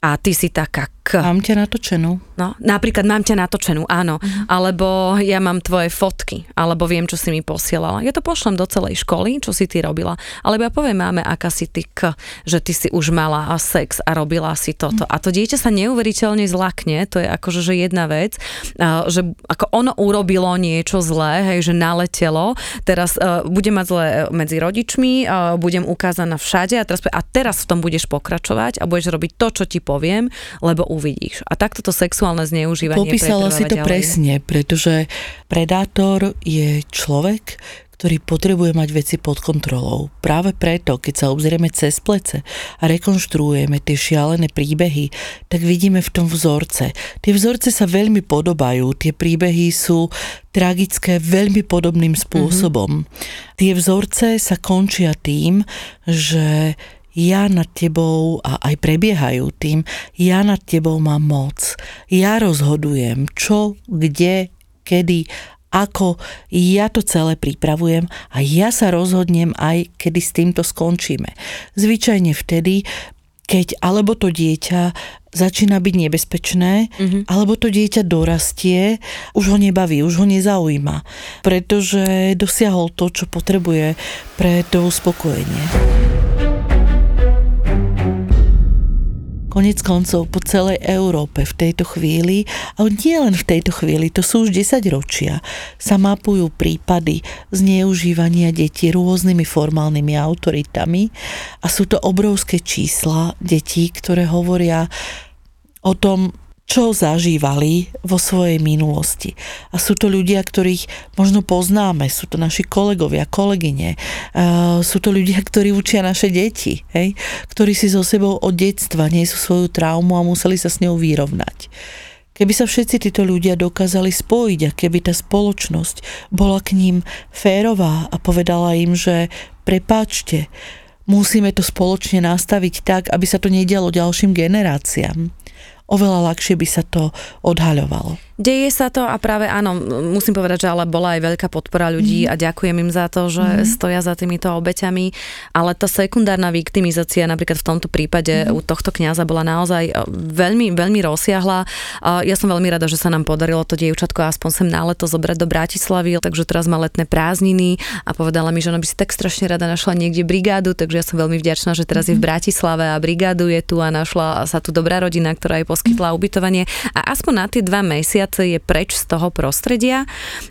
A ty si taká k. Mám ťa natočenú. No, napríklad mám ťa natočenú, áno. Mhm. Alebo ja mám tvoje fotky, alebo viem, čo si mi posielala. Ja to pošlem do celej školy, čo si ty robila. Alebo ja poviem máme, aká si ty k, že ty si už mala a sex a robila si toto. A to dieťa sa neuveriteľne zlakne, to je akože že jedna vec, že ako ono urobilo niečo zlé, hej, že naletelo, teraz uh, budem mať zlé medzi rodičmi, uh, budem ukázaná všade a teraz, a teraz v tom budeš pokračovať a budeš robiť to, čo ti poviem, lebo uvidíš. A takto to sexuálne zneužívanie Popísala si to ďalej. presne, pretože predátor je človek, ktorý potrebuje mať veci pod kontrolou. Práve preto, keď sa obzrieme cez plece a rekonštruujeme tie šialené príbehy, tak vidíme v tom vzorce. Tie vzorce sa veľmi podobajú, tie príbehy sú tragické veľmi podobným spôsobom. Mm-hmm. Tie vzorce sa končia tým, že ja nad tebou, a aj prebiehajú tým, ja nad tebou mám moc. Ja rozhodujem, čo, kde, kedy, ako ja to celé pripravujem a ja sa rozhodnem aj, kedy s týmto skončíme. Zvyčajne vtedy, keď alebo to dieťa začína byť nebezpečné, mm-hmm. alebo to dieťa dorastie, už ho nebaví, už ho nezaujíma, pretože dosiahol to, čo potrebuje pre to uspokojenie. Konec koncov po celej Európe v tejto chvíli, ale nie len v tejto chvíli, to sú už 10 ročia, sa mapujú prípady zneužívania detí rôznymi formálnymi autoritami a sú to obrovské čísla detí, ktoré hovoria o tom, čo zažívali vo svojej minulosti. A sú to ľudia, ktorých možno poznáme, sú to naši kolegovia, kolegyne, sú to ľudia, ktorí učia naše deti, hej? ktorí si so sebou od detstva nesú svoju traumu a museli sa s ňou vyrovnať. Keby sa všetci títo ľudia dokázali spojiť a keby tá spoločnosť bola k ním férová a povedala im, že prepáčte, musíme to spoločne nastaviť tak, aby sa to nedialo ďalším generáciám oveľa ľahšie by sa to odhaľovalo. Deje sa to a práve áno, musím povedať, že ale bola aj veľká podpora ľudí mm. a ďakujem im za to, že mm. stoja za týmito obeťami, ale tá sekundárna viktimizácia napríklad v tomto prípade mm. u tohto kňaza bola naozaj e, veľmi, veľmi rozsiahla. Ja som veľmi rada, že sa nám podarilo to dievčatko aspoň sem na leto zobrať do Bratislavy, takže teraz má letné prázdniny a povedala mi, že ona by si tak strašne rada našla niekde brigádu, takže ja som veľmi vďačná, že teraz mm. je v mhm. Bratislave a brigádu je tu a našla sa tu dobrá rodina, ktorá jej poskytla ubytovanie a aspoň na tie dva mesiace viacej je preč z toho prostredia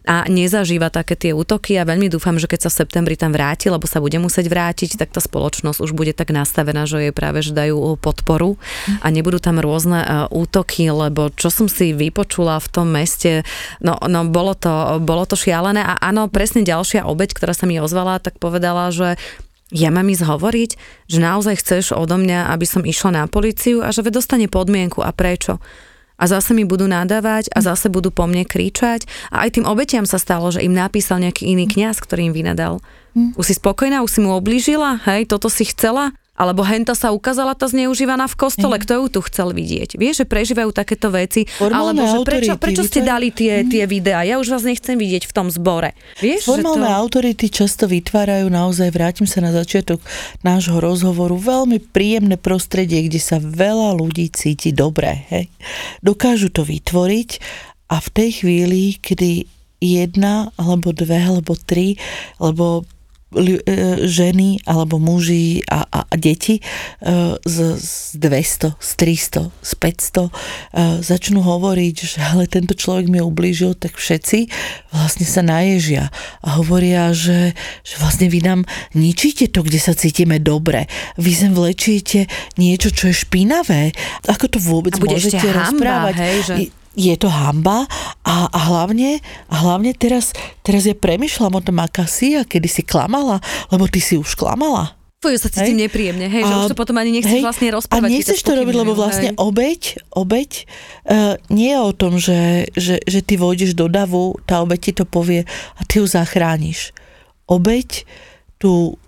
a nezažíva také tie útoky. A veľmi dúfam, že keď sa v septembri tam vráti, lebo sa bude musieť vrátiť, tak tá spoločnosť už bude tak nastavená, že jej práve že dajú podporu a nebudú tam rôzne e, útoky, lebo čo som si vypočula v tom meste, no, no bolo, to, bolo to šialené. A áno, presne ďalšia obeď, ktorá sa mi ozvala, tak povedala, že ja mám ísť hovoriť, že naozaj chceš odo mňa, aby som išla na policiu a že dostane podmienku a prečo a zase mi budú nadávať a zase budú po mne kričať. A aj tým obetiam sa stalo, že im napísal nejaký iný kňaz, ktorý im vynadal. Hm. Už si spokojná, už si mu oblížila, hej, toto si chcela? Alebo henta sa ukázala tá zneužívaná v kostole, kto ju tu chcel vidieť. Vieš, že prežívajú takéto veci. Formálne alebo že prečo, prečo ste dali tie, mhm. tie videá? Ja už vás nechcem vidieť v tom zbore. Vieš, Formálne že to... autority často vytvárajú naozaj, vrátim sa na začiatok nášho rozhovoru, veľmi príjemné prostredie, kde sa veľa ľudí cíti dobre. Hej? Dokážu to vytvoriť a v tej chvíli, kedy jedna, alebo dve, alebo tri, alebo ženy alebo muži a, a, a deti e, z, z 200, z 300, z 500 e, začnú hovoriť, že ale tento človek mi ublížil, tak všetci vlastne sa naježia a hovoria, že, že vlastne vy nám ničíte to, kde sa cítime dobre. Vy sem vlečíte niečo, čo je špinavé. Ako to vôbec môžete hamba, rozprávať? Hej, že je to hamba a, a hlavne, a hlavne teraz, teraz ja premyšľam o tom, aká si a kedy si klamala, lebo ty si už klamala. Fuj, sa cítim hej. nepríjemne, hej, a, že už to potom ani nechceš hej, vlastne rozprávať. A nechceš to robiť, lebo vlastne hej. obeď, obeď uh, nie je o tom, že, že, že ty vojdeš do davu, tá obeď ti to povie a ty ju zachrániš. Obeď tú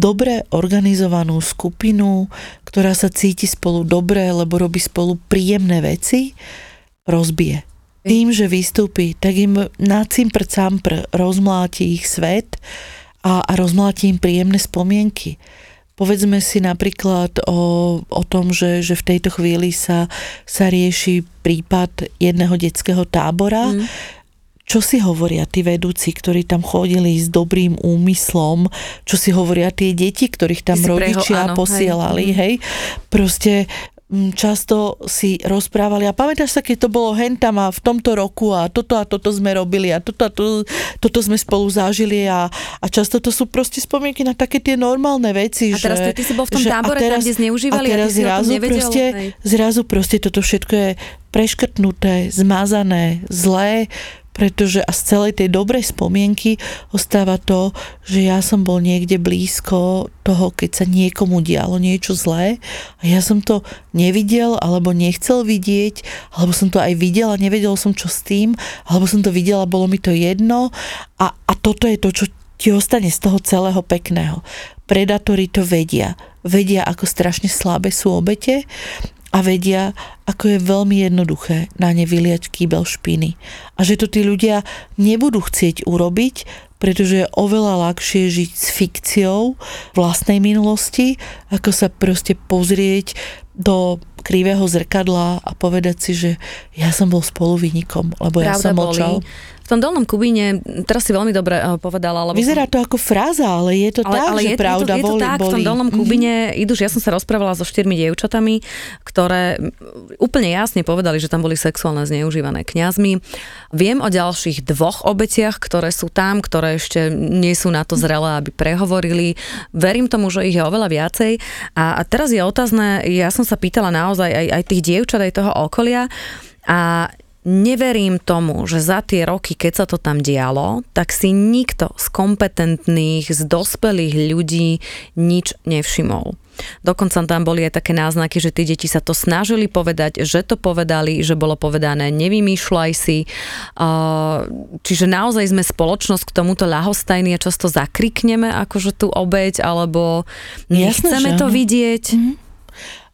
dobre organizovanú skupinu, ktorá sa cíti spolu dobre, lebo robí spolu príjemné veci, rozbije. Tým, že vystúpi, tak im na cimpr campr rozmláti ich svet a, a rozmláti im príjemné spomienky. Povedzme si napríklad o, o tom, že, že v tejto chvíli sa, sa rieši prípad jedného detského tábora, mm. Čo si hovoria tí vedúci, ktorí tam chodili s dobrým úmyslom? Čo si hovoria tie deti, ktorých tam rodičia preho, áno, posielali? Hej. hej? Proste často si rozprávali a pamätáš sa, keď to bolo hentam a v tomto roku a toto a toto sme robili a toto a to, toto sme spolu zažili a, a často to sú proste spomienky na také tie normálne veci. A teraz že, ty, si bol v tom že, tábore, teraz, tam, kde zneužívali a, teraz a zrazu, nevedel, proste, zrazu proste toto všetko je preškrtnuté, zmazané, zlé, pretože a z celej tej dobrej spomienky ostáva to, že ja som bol niekde blízko toho, keď sa niekomu dialo niečo zlé a ja som to nevidel alebo nechcel vidieť, alebo som to aj videl a nevedel som čo s tým, alebo som to videl a bolo mi to jedno a, a toto je to, čo ti ostane z toho celého pekného. Predátori to vedia. Vedia, ako strašne slabé sú obete a vedia, ako je veľmi jednoduché na ne vyliať kýbel špiny. A že to tí ľudia nebudú chcieť urobiť, pretože je oveľa ľahšie žiť s fikciou vlastnej minulosti, ako sa proste pozrieť do krivého zrkadla a povedať si, že ja som bol spoluvinníkom, lebo Pravda ja som mlčal. Boli tom dolnom Kubíne, teraz si veľmi dobre uh, povedala. Lebo Vyzerá to ako fráza, ale je to ale, tak, ale že je, pravda je to, je to boli, tak, boli. v tom dolnom Kubíne mm-hmm. idú, ja som sa rozprávala so štyrmi dievčatami, ktoré úplne jasne povedali, že tam boli sexuálne zneužívané kňazmi. Viem o ďalších dvoch obetiach, ktoré sú tam, ktoré ešte nie sú na to zrelé, aby prehovorili. Verím tomu, že ich je oveľa viacej. A, a teraz je otázne, ja som sa pýtala naozaj aj, aj tých dievčat, aj toho okolia, a neverím tomu, že za tie roky, keď sa to tam dialo, tak si nikto z kompetentných, z dospelých ľudí nič nevšimol. Dokonca tam boli aj také náznaky, že tí deti sa to snažili povedať, že to povedali, že bolo povedané nevymýšľaj si. Čiže naozaj sme spoločnosť k tomuto ľahostajný a často zakrikneme akože tú obeď, alebo nechceme Jasne, to vidieť. Mm-hmm.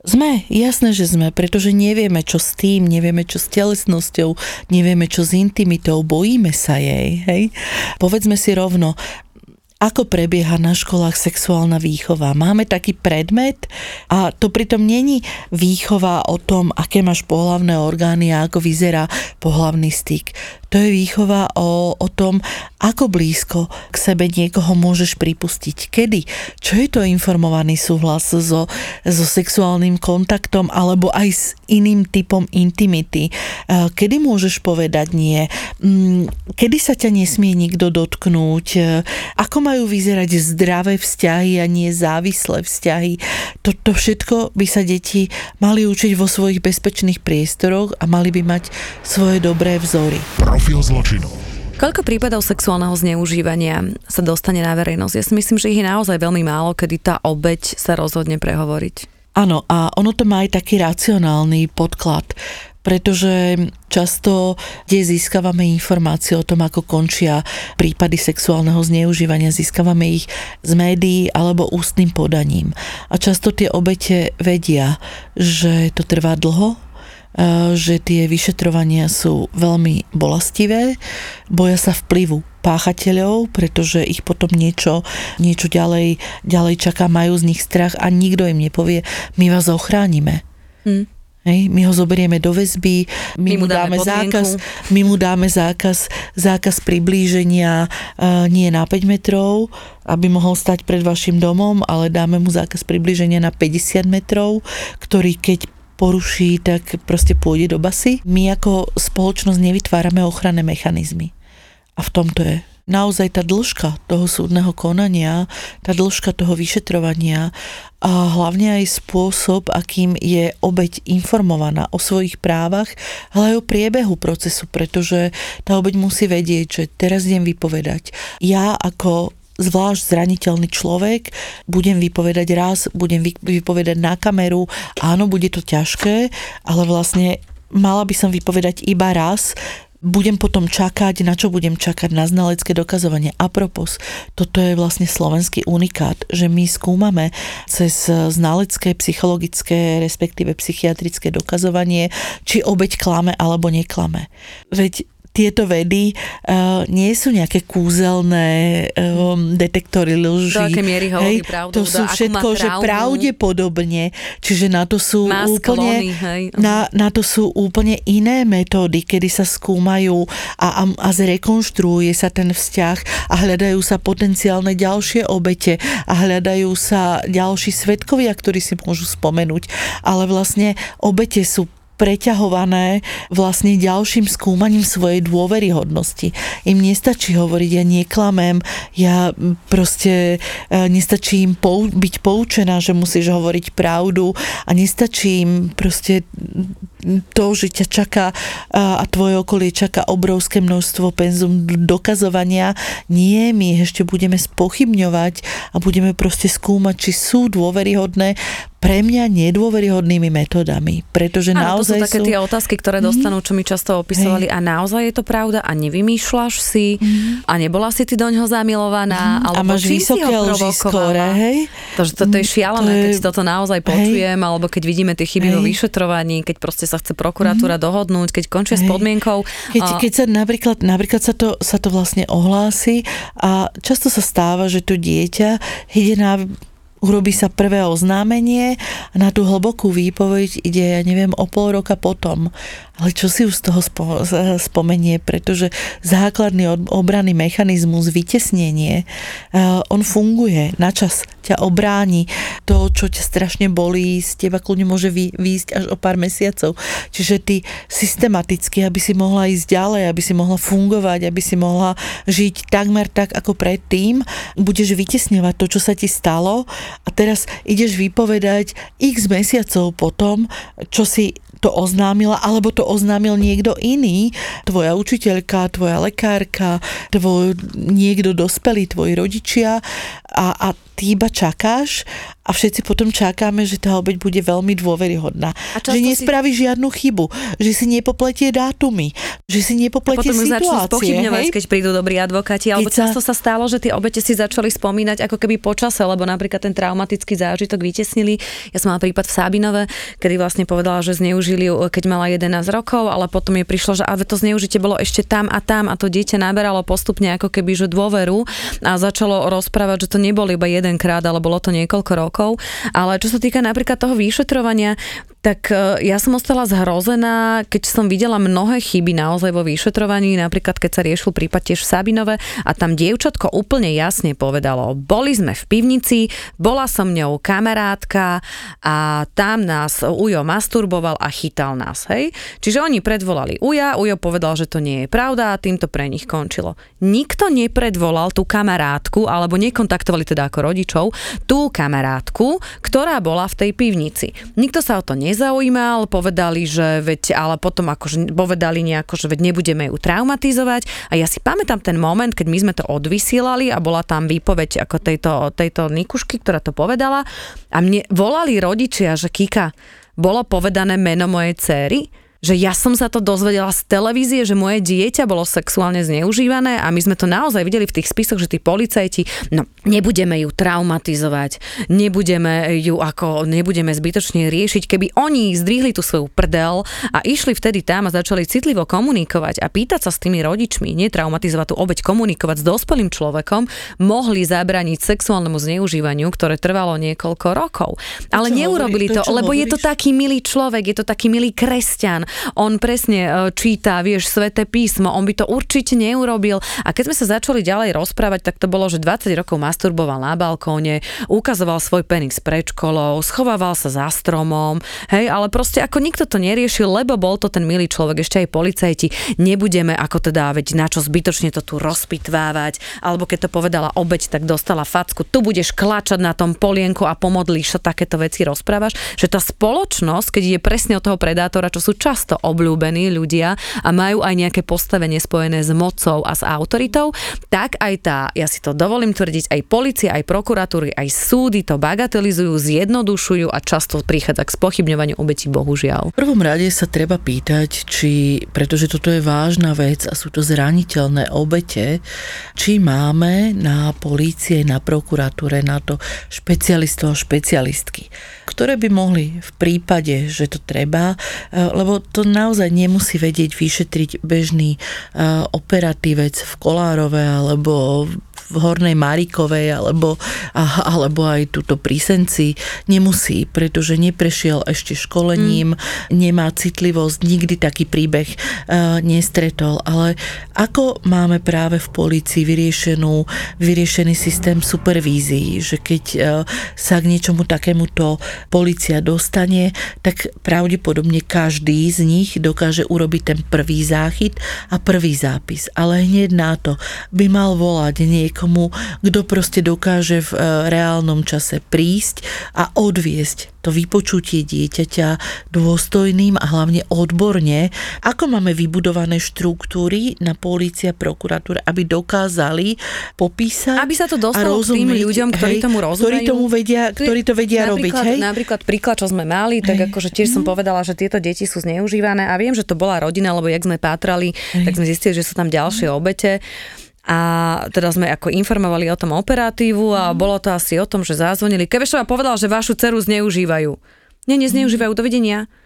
Sme, jasné, že sme, pretože nevieme, čo s tým, nevieme, čo s telesnosťou, nevieme, čo s intimitou, bojíme sa jej, hej. Povedzme si rovno, ako prebieha na školách sexuálna výchova. Máme taký predmet a to pritom není výchova o tom, aké máš pohlavné orgány a ako vyzerá pohlavný styk. To je výchova o, o tom, ako blízko k sebe niekoho môžeš pripustiť. Kedy? Čo je to informovaný súhlas so, so sexuálnym kontaktom alebo aj s iným typom intimity? Kedy môžeš povedať nie? Mm, kedy sa ťa nesmie nikto dotknúť? Ako majú vyzerať zdravé vzťahy a nie závislé vzťahy? Toto všetko by sa deti mali učiť vo svojich bezpečných priestoroch a mali by mať svoje dobré vzory. Profil zločinu. Koľko prípadov sexuálneho zneužívania sa dostane na verejnosť? Ja si myslím, že ich je naozaj veľmi málo, kedy tá obeď sa rozhodne prehovoriť. Áno, a ono to má aj taký racionálny podklad, pretože často, kde získavame informácie o tom, ako končia prípady sexuálneho zneužívania, získavame ich z médií alebo ústnym podaním. A často tie obete vedia, že to trvá dlho, že tie vyšetrovania sú veľmi bolestivé, boja sa vplyvu páchateľov, pretože ich potom niečo, niečo ďalej, ďalej čaká, majú z nich strach a nikto im nepovie, my vás ochránime. Hmm. Hej, my ho zoberieme do väzby, my, my mu dáme, dáme zákaz, my mu dáme zákaz, zákaz priblíženia uh, nie na 5 metrov, aby mohol stať pred vašim domom, ale dáme mu zákaz priblíženia na 50 metrov, ktorý keď poruší, tak proste pôjde do basy. My ako spoločnosť nevytvárame ochranné mechanizmy. A v tom to je. Naozaj tá dĺžka toho súdneho konania, tá dĺžka toho vyšetrovania a hlavne aj spôsob, akým je obeď informovaná o svojich právach, ale aj o priebehu procesu, pretože tá obeď musí vedieť, že teraz idem vypovedať. Ja ako zvlášť zraniteľný človek, budem vypovedať raz, budem vypovedať na kameru, áno, bude to ťažké, ale vlastne mala by som vypovedať iba raz, budem potom čakať, na čo budem čakať, na znalecké dokazovanie. A propos, toto je vlastne slovenský unikát, že my skúmame cez znalecké, psychologické, respektíve psychiatrické dokazovanie, či obeď klame alebo neklame. Veď tieto vedy uh, nie sú nejaké kúzelné um, detektory lží. Do aké miery hovorí pravdu, To sú všetko, že pravdepodobne, čiže na to sú má úplne, sklony, hej. Na, na to sú úplne iné metódy, kedy sa skúmajú a, a, a zrekonštruuje sa ten vzťah a hľadajú sa potenciálne ďalšie obete a hľadajú sa ďalší svetkovia, ktorí si môžu spomenúť. Ale vlastne obete sú preťahované vlastne ďalším skúmaním svojej dôveryhodnosti. Im nestačí hovoriť, ja neklamem, ja proste e, nestačí im pou, byť poučená, že musíš hovoriť pravdu a nestačí im proste to, že ťa čaká a tvoje okolie čaká obrovské množstvo penzum dokazovania. Nie, my ešte budeme spochybňovať a budeme proste skúmať, či sú dôveryhodné pre mňa nedôveryhodnými metodami, pretože Áno, naozaj to sú také sú... tie otázky, ktoré dostanú, čo mi často opisovali. A naozaj je to pravda? A nevymýšľaš si? A nebola si ty do ňoho zamilovaná, a alebo máš čím si vysoké provokovala? hej? To, že toto je Mm, šialené, to je- keď toto naozaj počujem, alebo keď vidíme tie chyby vo Hej. vyšetrovaní, keď proste sa chce prokuratúra dohodnúť, keď končia s Hej. podmienkou. Keď, a- keď sa napríklad, napríklad sa to, sa to vlastne ohlási a často sa stáva, že to dieťa ide na urobí sa prvé oznámenie a na tú hlbokú výpoveď ide, ja neviem, o pol roka potom. Ale čo si už z toho spo, spomenie, pretože základný obranný mechanizmus, vytesnenie, uh, on funguje, načas ťa obráni. To, čo ťa strašne bolí, z teba kľudne môže vy, výjsť až o pár mesiacov. Čiže ty systematicky, aby si mohla ísť ďalej, aby si mohla fungovať, aby si mohla žiť takmer tak, ako predtým, budeš vytesňovať to, čo sa ti stalo a teraz ideš vypovedať x mesiacov potom, čo si to oznámila, alebo to oznámil niekto iný, tvoja učiteľka, tvoja lekárka, tvoj niekto dospelý, tvoji rodičia a, a ty iba čakáš a všetci potom čakáme, že tá obeď bude veľmi dôveryhodná. A Že si- nespraví žiadnu chybu, že si nepopletie dátumy, že si a nepopletie potom ju začnú situácie. spochybňovať, hej? keď prídu dobrí advokáti, alebo Keď často sa stalo, že tie obete si začali spomínať ako keby počase, lebo napríklad ten traumatický zážitok vytesnili. Ja som mala prípad v Sabinove, kedy vlastne povedala, že zneužili ju, keď mala 11 rokov, ale potom jej prišlo, že to zneužitie bolo ešte tam a tam a to dieťa naberalo postupne ako keby že dôveru a začalo rozprávať, že to nebol iba jedenkrát, ale bolo to niekoľko rokov. Ale čo sa týka napríklad toho vyšetrovania, tak e, ja som ostala zhrozená, keď som videla mnohé chyby naozaj vo vyšetrovaní, napríklad keď sa riešil prípad tiež v Sabinove a tam dievčatko úplne jasne povedalo, boli sme v pivnici, bola som ňou kamarátka a tam nás Ujo masturboval a chytal nás, hej? Čiže oni predvolali Uja, Ujo povedal, že to nie je pravda a tým to pre nich končilo. Nikto nepredvolal tú kamarátku, alebo nekontaktovali teda ako rodičov, tú kamarátku, ktorá bola v tej pivnici. Nikto sa o to nezaujímal, povedali, že veď, ale potom akože povedali nejako, že veď nebudeme ju traumatizovať. A ja si pamätám ten moment, keď my sme to odvysielali a bola tam výpoveď ako tejto, tejto Nikušky, ktorá to povedala. A mne volali rodičia, že Kika, bolo povedané meno mojej céry, že ja som sa to dozvedela z televízie, že moje dieťa bolo sexuálne zneužívané a my sme to naozaj videli v tých spisoch, že tí policajti, no nebudeme ju traumatizovať, nebudeme ju ako, nebudeme zbytočne riešiť, keby oni zdvihli tú svoju prdel a išli vtedy tam a začali citlivo komunikovať a pýtať sa s tými rodičmi, netraumatizovať tú obeď, komunikovať s dospelým človekom, mohli zabrániť sexuálnemu zneužívaniu, ktoré trvalo niekoľko rokov. Ale neurobili hovorí- to, to, lebo je to hovoríš? taký milý človek, je to taký milý kresťan. On presne e, číta, vieš, sveté písmo, on by to určite neurobil. A keď sme sa začali ďalej rozprávať, tak to bolo, že 20 rokov masturboval na balkóne, ukazoval svoj penis pred školou, schovával sa za stromom, hej, ale proste ako nikto to neriešil, lebo bol to ten milý človek, ešte aj policajti, nebudeme ako teda, veď na čo zbytočne to tu rozpitvávať, alebo keď to povedala obeď, tak dostala facku, tu budeš klačať na tom polienku a pomodlíš sa, takéto veci rozprávaš, že tá spoločnosť, keď ide presne od toho predátora, čo sú často obľúbení ľudia a majú aj nejaké postavenie spojené s mocou a s autoritou, tak aj tá, ja si to dovolím tvrdiť, aj policia, aj prokuratúry, aj súdy to bagatelizujú, zjednodušujú a často prichádza k spochybňovaniu obetí, bohužiaľ. V prvom rade sa treba pýtať, či, pretože toto je vážna vec a sú to zraniteľné obete, či máme na polície, na prokuratúre, na to špecialistov a špecialistky, ktoré by mohli v prípade, že to treba, eh, lebo to naozaj nemusí vedieť vyšetriť bežný eh, operatívec v Kolárove alebo v Hornej Marikovej alebo, alebo aj túto prísenci nemusí, pretože neprešiel ešte školením, mm. nemá citlivosť, nikdy taký príbeh uh, nestretol. Ale ako máme práve v polícii vyriešenú, vyriešený systém supervízií, že keď uh, sa k niečomu takémuto policia dostane, tak pravdepodobne každý z nich dokáže urobiť ten prvý záchyt a prvý zápis. Ale hneď na to by mal volať niekto niekomu, kto proste dokáže v e, reálnom čase prísť a odviesť to vypočutie dieťaťa dôstojným a hlavne odborne, ako máme vybudované štruktúry na polícia, prokuratúra, aby dokázali popísať Aby sa to dostalo k tým rozumieť, ľuďom, ktorí hej, tomu rozumejú. Ktorí tomu vedia, ktorí to vedia robiť, napríklad, hej? Napríklad príklad, čo sme mali, tak Hej. akože tiež som povedala, že tieto deti sú zneužívané a viem, že to bola rodina, lebo jak sme pátrali, tak sme zistili, že sú tam ďalšie obete. A teda sme ako informovali o tom operatívu a bolo to asi o tom, že zazvonili. Kevešová povedala, že vašu dceru zneužívajú. Nie, nezneužívajú, dovidenia. Mm,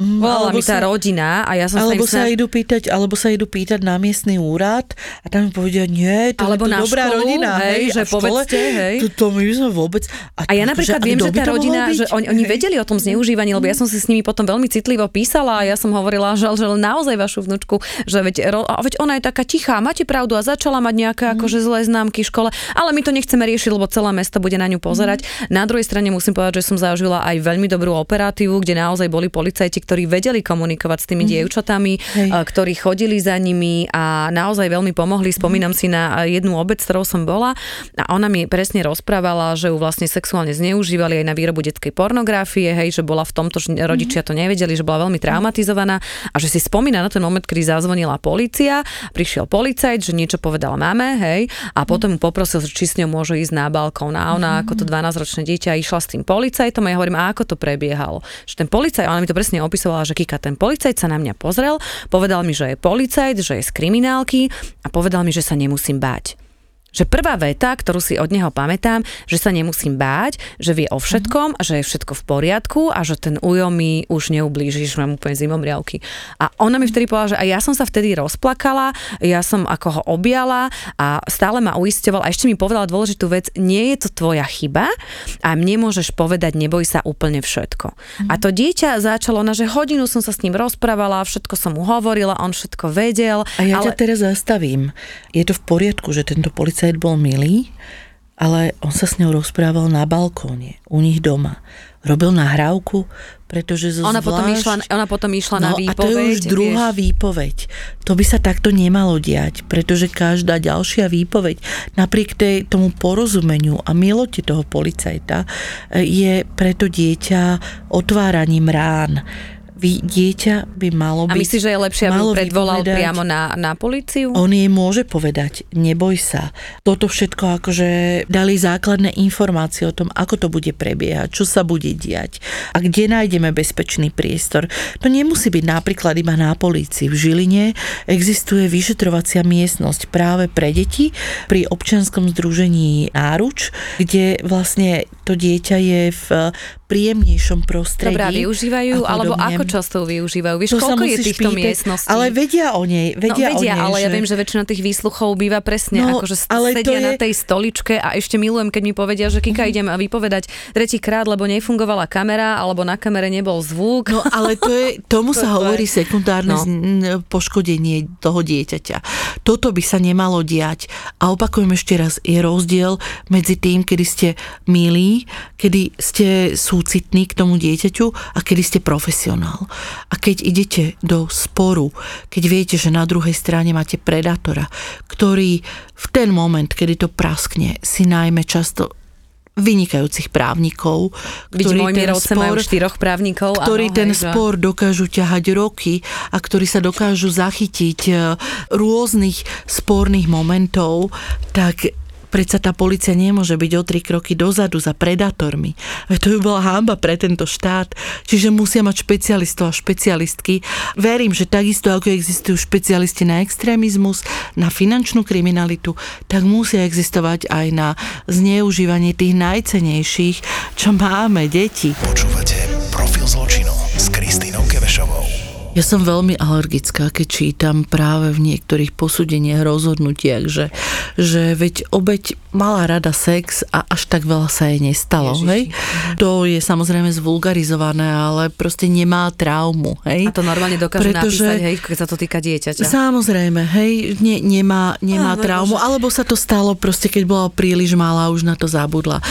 Volala alebo mi tá sa- rodina a ja som Alebo sa snaž... idú pýtať, alebo sa idú pýtať na miestny úrad a tam povedia, nie, to Alebo je to na dobrá školu, rodina, hej, že a škole, povedzte, hej. To, to my sme vôbec... A ja napríklad viem, kto že tá rodina, že oni, oni Hej. vedeli o tom zneužívaní, lebo ja som si s nimi potom veľmi citlivo písala a ja som hovorila, že, že naozaj vašu vnúčku, že veď, a veď ona je taká tichá, máte pravdu a začala mať nejaké Mhm. akože zlé známky v škole, ale my to nechceme riešiť, lebo celé mesto bude na ňu pozerať. Mhm. Na druhej strane musím povedať, že som zažila aj veľmi dobrú operatívu, kde naozaj boli policajti, ktorí vedeli komunikovať s tými dievčatami, Mhm. Hej. a ktorí chodili za nimi a naozaj veľmi pomohli. Spomínam si na jednu obec, s ktorou som bola a ona mi presne rozprávala, že ju vlastne sexuálne zneužívali aj na výrobu detskej pornografie, hej, že bola v tomto, že rodičia to nevedeli, že bola veľmi traumatizovaná a že si spomína na ten moment, kedy zazvonila policia, prišiel policajt, že niečo povedal mame, hej, a potom mu poprosil, že či s ňou môže ísť na balkón a ona ako to 12-ročné dieťa išla s tým policajtom a ja hovorím, a ako to prebiehalo. Že ten policajt, ona mi to presne opisovala, že Kika, ten policajt sa na mňa pozrel, povedal mi, že je policajt, že je z kriminálky a povedal mi, že sa nemusím báť. Že prvá veta, ktorú si od neho pamätám, že sa nemusím báť, že vie o všetkom, že je všetko v poriadku a že ten ujo mi už neublíži, že mám úplne zimomriavky. A ona mi vtedy povedala, že aj ja som sa vtedy rozplakala, ja som ako ho objala a stále ma uisťoval a ešte mi povedala dôležitú vec, nie je to tvoja chyba a mne môžeš povedať, neboj sa úplne všetko. A to dieťa začalo, ona, že hodinu som sa s ním rozprávala, všetko som mu hovorila, on všetko vedel. A ja ale... ťa teraz zastavím. Je to v poriadku, že tento policajt bol milý, ale on sa s ňou rozprával na balkóne, u nich doma. Robil nahrávku, pretože zo Ona potom, zvlášť... išla, ona potom išla na No výpoveď. a to je už druhá vieš. výpoveď. To by sa takto nemalo diať, pretože každá ďalšia výpoveď, napriek tej, tomu porozumeniu a milote toho policajta, e, je pre to dieťa otváraním rán. Vy, dieťa by malo A byť... myslíš, že je lepšie, aby mu predvolal vypovedať- priamo na, na políciu? on jej môže povedať, neboj sa. Toto všetko akože dali základné informácie o tom, ako to bude prebiehať, čo sa bude diať a kde nájdeme bezpečný priestor. To nemusí byť napríklad iba na polícii. V Žiline existuje vyšetrovacia miestnosť práve pre deti pri občianskom združení Náruč, kde vlastne to dieťa je v príjemnejšom prostredí. Dobrá, využívajú, a alebo ako často využívajú? Vieš, To koľko je týchto pýtať, miestností? Ale vedia o nej, vedia, no, vedia o nej, ale ja že... viem, že väčšina tých výsluchov býva presne, No, akože ale sedia je- na tej stoličke a ešte milujem, keď mi povedia, že Kika idem vypovedať tretíkrát, lebo nefungovala kamera, alebo na kamere nebol zvuk. No ale to je, *laughs* tomu To- sa to hovorí je- sekundárne no. poškodenie toho dieťaťa. Toto by sa nemalo diať. A opakujem ešte raz, je rozdiel medzi tým, kedy ste milí, kedy ste súcitní k tomu dieťaťu a kedy ste profesionál. A keď idete do sporu, keď viete, že na druhej strane máte predátora, ktorý v ten moment, kedy to praskne, si najmä často vynikajúcich právnikov, Byť ktorí môj ten spor- štyroch právnikov. ktorí áno, ten hej, spor dokážu ťahať roky a ktorí sa dokážu zachytiť e, rôznych sporných momentov, tak predsa tá policia nemôže byť o tri kroky dozadu za predátormi. To by bola hamba pre tento štát. Čiže musia mať špecialistov a špecialistky. Verím, že takisto ako existujú špecialisti na extrémizmus, na finančnú kriminalitu, tak musia existovať aj na zneužívanie tých najcenejších, čo máme, deti. Počúvate Profil zločinu s Kristínou. Ja som veľmi alergická, keď čítam práve v niektorých posúdeniach, rozhodnutiach, že, že veď obeď mala rada sex a až tak veľa sa jej nestalo. Ježiši. Hej? To je samozrejme zvulgarizované, ale proste nemá traumu. Hej? A to normálne dokáže Pretože- napísať, hej, keď sa to týka dieťaťa. Samozrejme, hej, ne, nemá, nemá Áno, traumu, bože. alebo sa to stalo proste, keď bola príliš malá, už na to zabudla.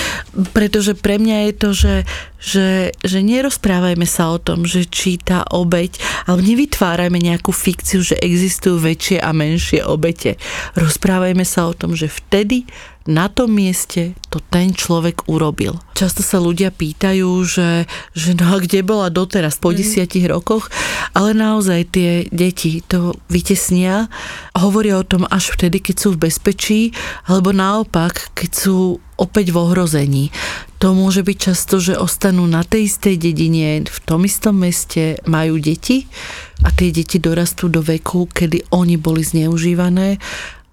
Pretože pre mňa je to, že že, že nerozprávajme sa o tom, že či tá obeď, alebo nevytvárajme nejakú fikciu, že existujú väčšie a menšie obete. Rozprávajme sa o tom, že vtedy na tom mieste to ten človek urobil. Často sa ľudia pýtajú, že, že no a kde bola doteraz po desiatich rokoch, ale naozaj tie deti to vytesnia a hovoria o tom až vtedy, keď sú v bezpečí, alebo naopak, keď sú opäť v ohrození. To môže byť často, že ostanú na tej istej dedine, v tom istom meste, majú deti a tie deti dorastú do veku, kedy oni boli zneužívané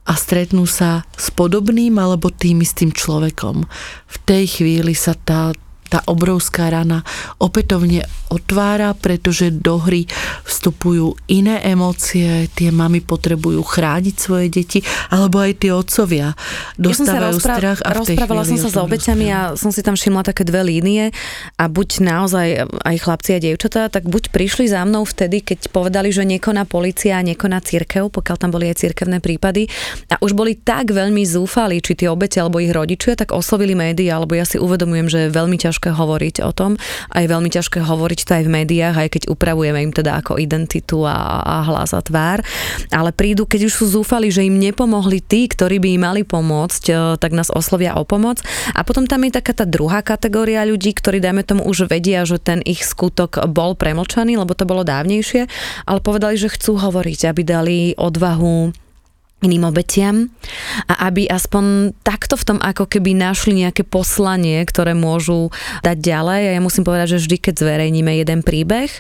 a stretnú sa s podobným alebo tým istým človekom. V tej chvíli sa tá, tá obrovská rana opätovne otvára, pretože do hry vstupujú iné emócie, tie mamy potrebujú chrániť svoje deti, alebo aj tie otcovia dostávajú ja rozpra- strach a Rozprávala som sa s obeťami a som si tam všimla také dve línie a buď naozaj aj chlapci a dievčatá, tak buď prišli za mnou vtedy, keď povedali, že nekoná policia a nekoná církev, pokiaľ tam boli aj církevné prípady. A už boli tak veľmi zúfali, či tie obete alebo ich rodičia, tak oslovili médiá, alebo ja si uvedomujem, že je veľmi ťažké hovoriť o tom a je veľmi ťažké hovoriť to aj v médiách, aj keď upravujeme im teda ako identitu a, a hlas a tvár. Ale prídu, keď už sú zúfali, že im nepomohli tí, ktorí by im mali pomôcť, e, tak nás oslovia o pomoc. A potom tam je taká tá druhá kategória ľudí, ktorí, dajme tomu, už vedia, že ten ich skutok bol premlčaný, lebo to bolo dávnejšie, ale povedali, že chcú hovoriť, aby dali odvahu iným obetiam a aby aspoň takto v tom ako keby našli nejaké poslanie, ktoré môžu dať ďalej. A ja musím povedať, že vždy, keď zverejníme jeden príbeh,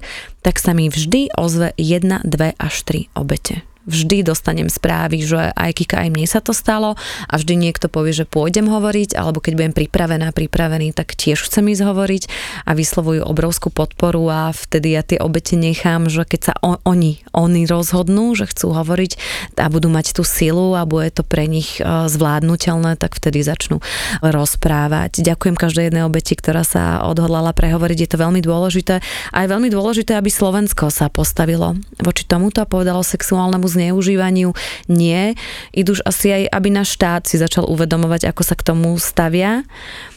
tak sa mi vždy ozve jedna, dve až tri obete vždy dostanem správy, že aj Kika, aj mne sa to stalo a vždy niekto povie, že pôjdem hovoriť, alebo keď budem pripravená, pripravený, tak tiež chcem ísť hovoriť a vyslovujú obrovskú podporu a vtedy ja tie obete nechám, že keď sa on, oni, oni rozhodnú, že chcú hovoriť a budú mať tú silu a bude to pre nich e, zvládnutelné, tak vtedy začnú rozprávať. Ďakujem každej jednej obeti, ktorá sa odhodlala prehovoriť, je to veľmi dôležité a je veľmi dôležité, aby Slovensko sa postavilo voči tomuto a povedalo sexuálnemu zneužívaniu nie. Idú už asi aj, aby náš štát si začal uvedomovať, ako sa k tomu stavia.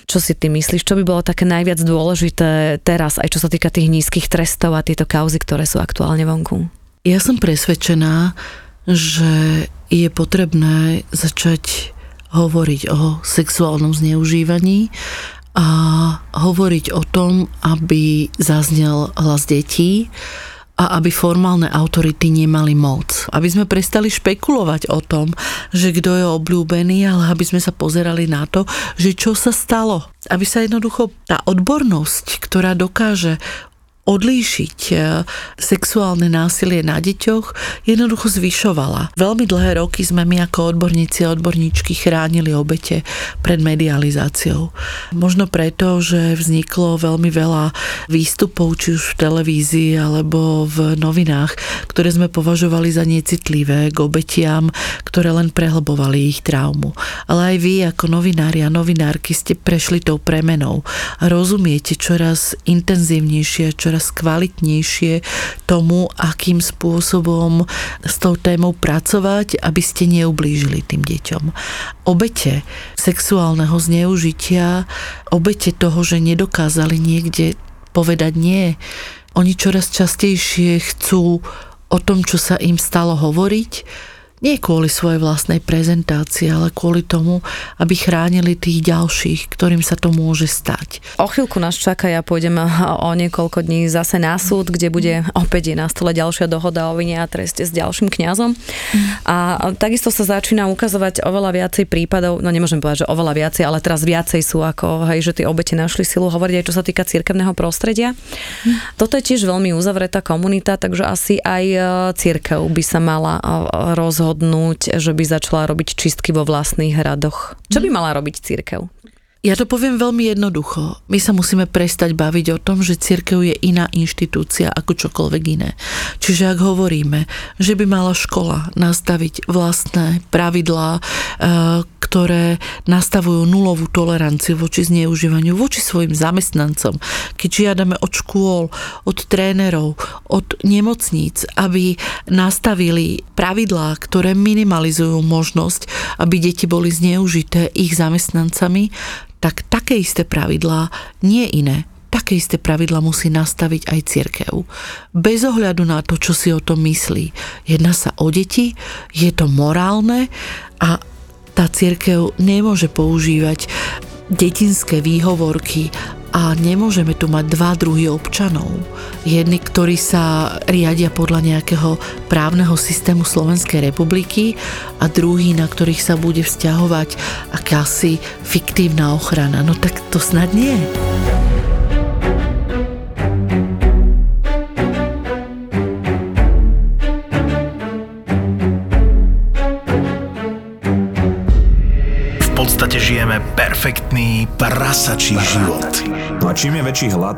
Čo si ty myslíš, čo by bolo také najviac dôležité teraz, aj čo sa týka tých nízkych trestov a tieto kauzy, ktoré sú aktuálne vonku? Ja som presvedčená, že je potrebné začať hovoriť o sexuálnom zneužívaní a hovoriť o tom, aby zaznel hlas detí, a aby formálne autority nemali moc. Aby sme prestali špekulovať o tom, že kto je obľúbený, ale aby sme sa pozerali na to, že čo sa stalo. Aby sa jednoducho tá odbornosť, ktorá dokáže odlíšiť e, sexuálne násilie na deťoch, jednoducho zvyšovala. Veľmi dlhé roky sme my ako odborníci a odborníčky chránili obete pred medializáciou. Možno preto, že vzniklo veľmi veľa výstupov, či už v televízii alebo v novinách, ktoré sme považovali za necitlivé k obetiam, ktoré len prehlbovali ich traumu. Ale aj vy ako novinári a novinárky ste prešli tou premenou a rozumiete čoraz intenzívnejšie, čoraz čoraz kvalitnejšie tomu, akým spôsobom s tou témou pracovať, aby ste neublížili tým deťom. Obete sexuálneho zneužitia, obete toho, že nedokázali niekde povedať nie, oni čoraz častejšie chcú o tom, čo sa im stalo hovoriť, nie kvôli svojej vlastnej prezentácii, ale kvôli tomu, aby chránili tých ďalších, ktorým sa to môže stať. O chvíľku nás čaká, ja pôjdem o niekoľko dní zase na súd, kde bude opäť na stole ďalšia dohoda o vine a treste s ďalším kňazom. A takisto sa začína ukazovať oveľa viacej prípadov, no nemôžem povedať, že oveľa viacej, ale teraz viacej sú ako, hej, že tie obete našli silu hovoriť aj čo sa týka cirkevného prostredia. Toto je tiež veľmi uzavretá komunita, takže asi aj e, cirkev by sa mala e, rozhodnúť rozhodnúť, že by začala robiť čistky vo vlastných hradoch. Čo by mala robiť církev? Ja to poviem veľmi jednoducho. My sa musíme prestať baviť o tom, že církev je iná inštitúcia ako čokoľvek iné. Čiže ak hovoríme, že by mala škola nastaviť vlastné pravidlá, e, ktoré nastavujú nulovú toleranciu voči zneužívaniu, voči svojim zamestnancom, keď žiadame od škôl, od trénerov, od nemocníc, aby nastavili pravidlá, ktoré minimalizujú možnosť, aby deti boli zneužité ich zamestnancami, tak také isté pravidlá, nie iné, také isté pravidla musí nastaviť aj cirkev. Bez ohľadu na to, čo si o tom myslí. Jedná sa o deti, je to morálne a tá cirkev nemôže používať detinské výhovorky a nemôžeme tu mať dva druhy občanov. Jedni, ktorí sa riadia podľa nejakého právneho systému Slovenskej republiky a druhý, na ktorých sa bude vzťahovať akási fiktívna ochrana. No tak to snad nie. Perfektný prasačí život. No a čím je väčší hlad,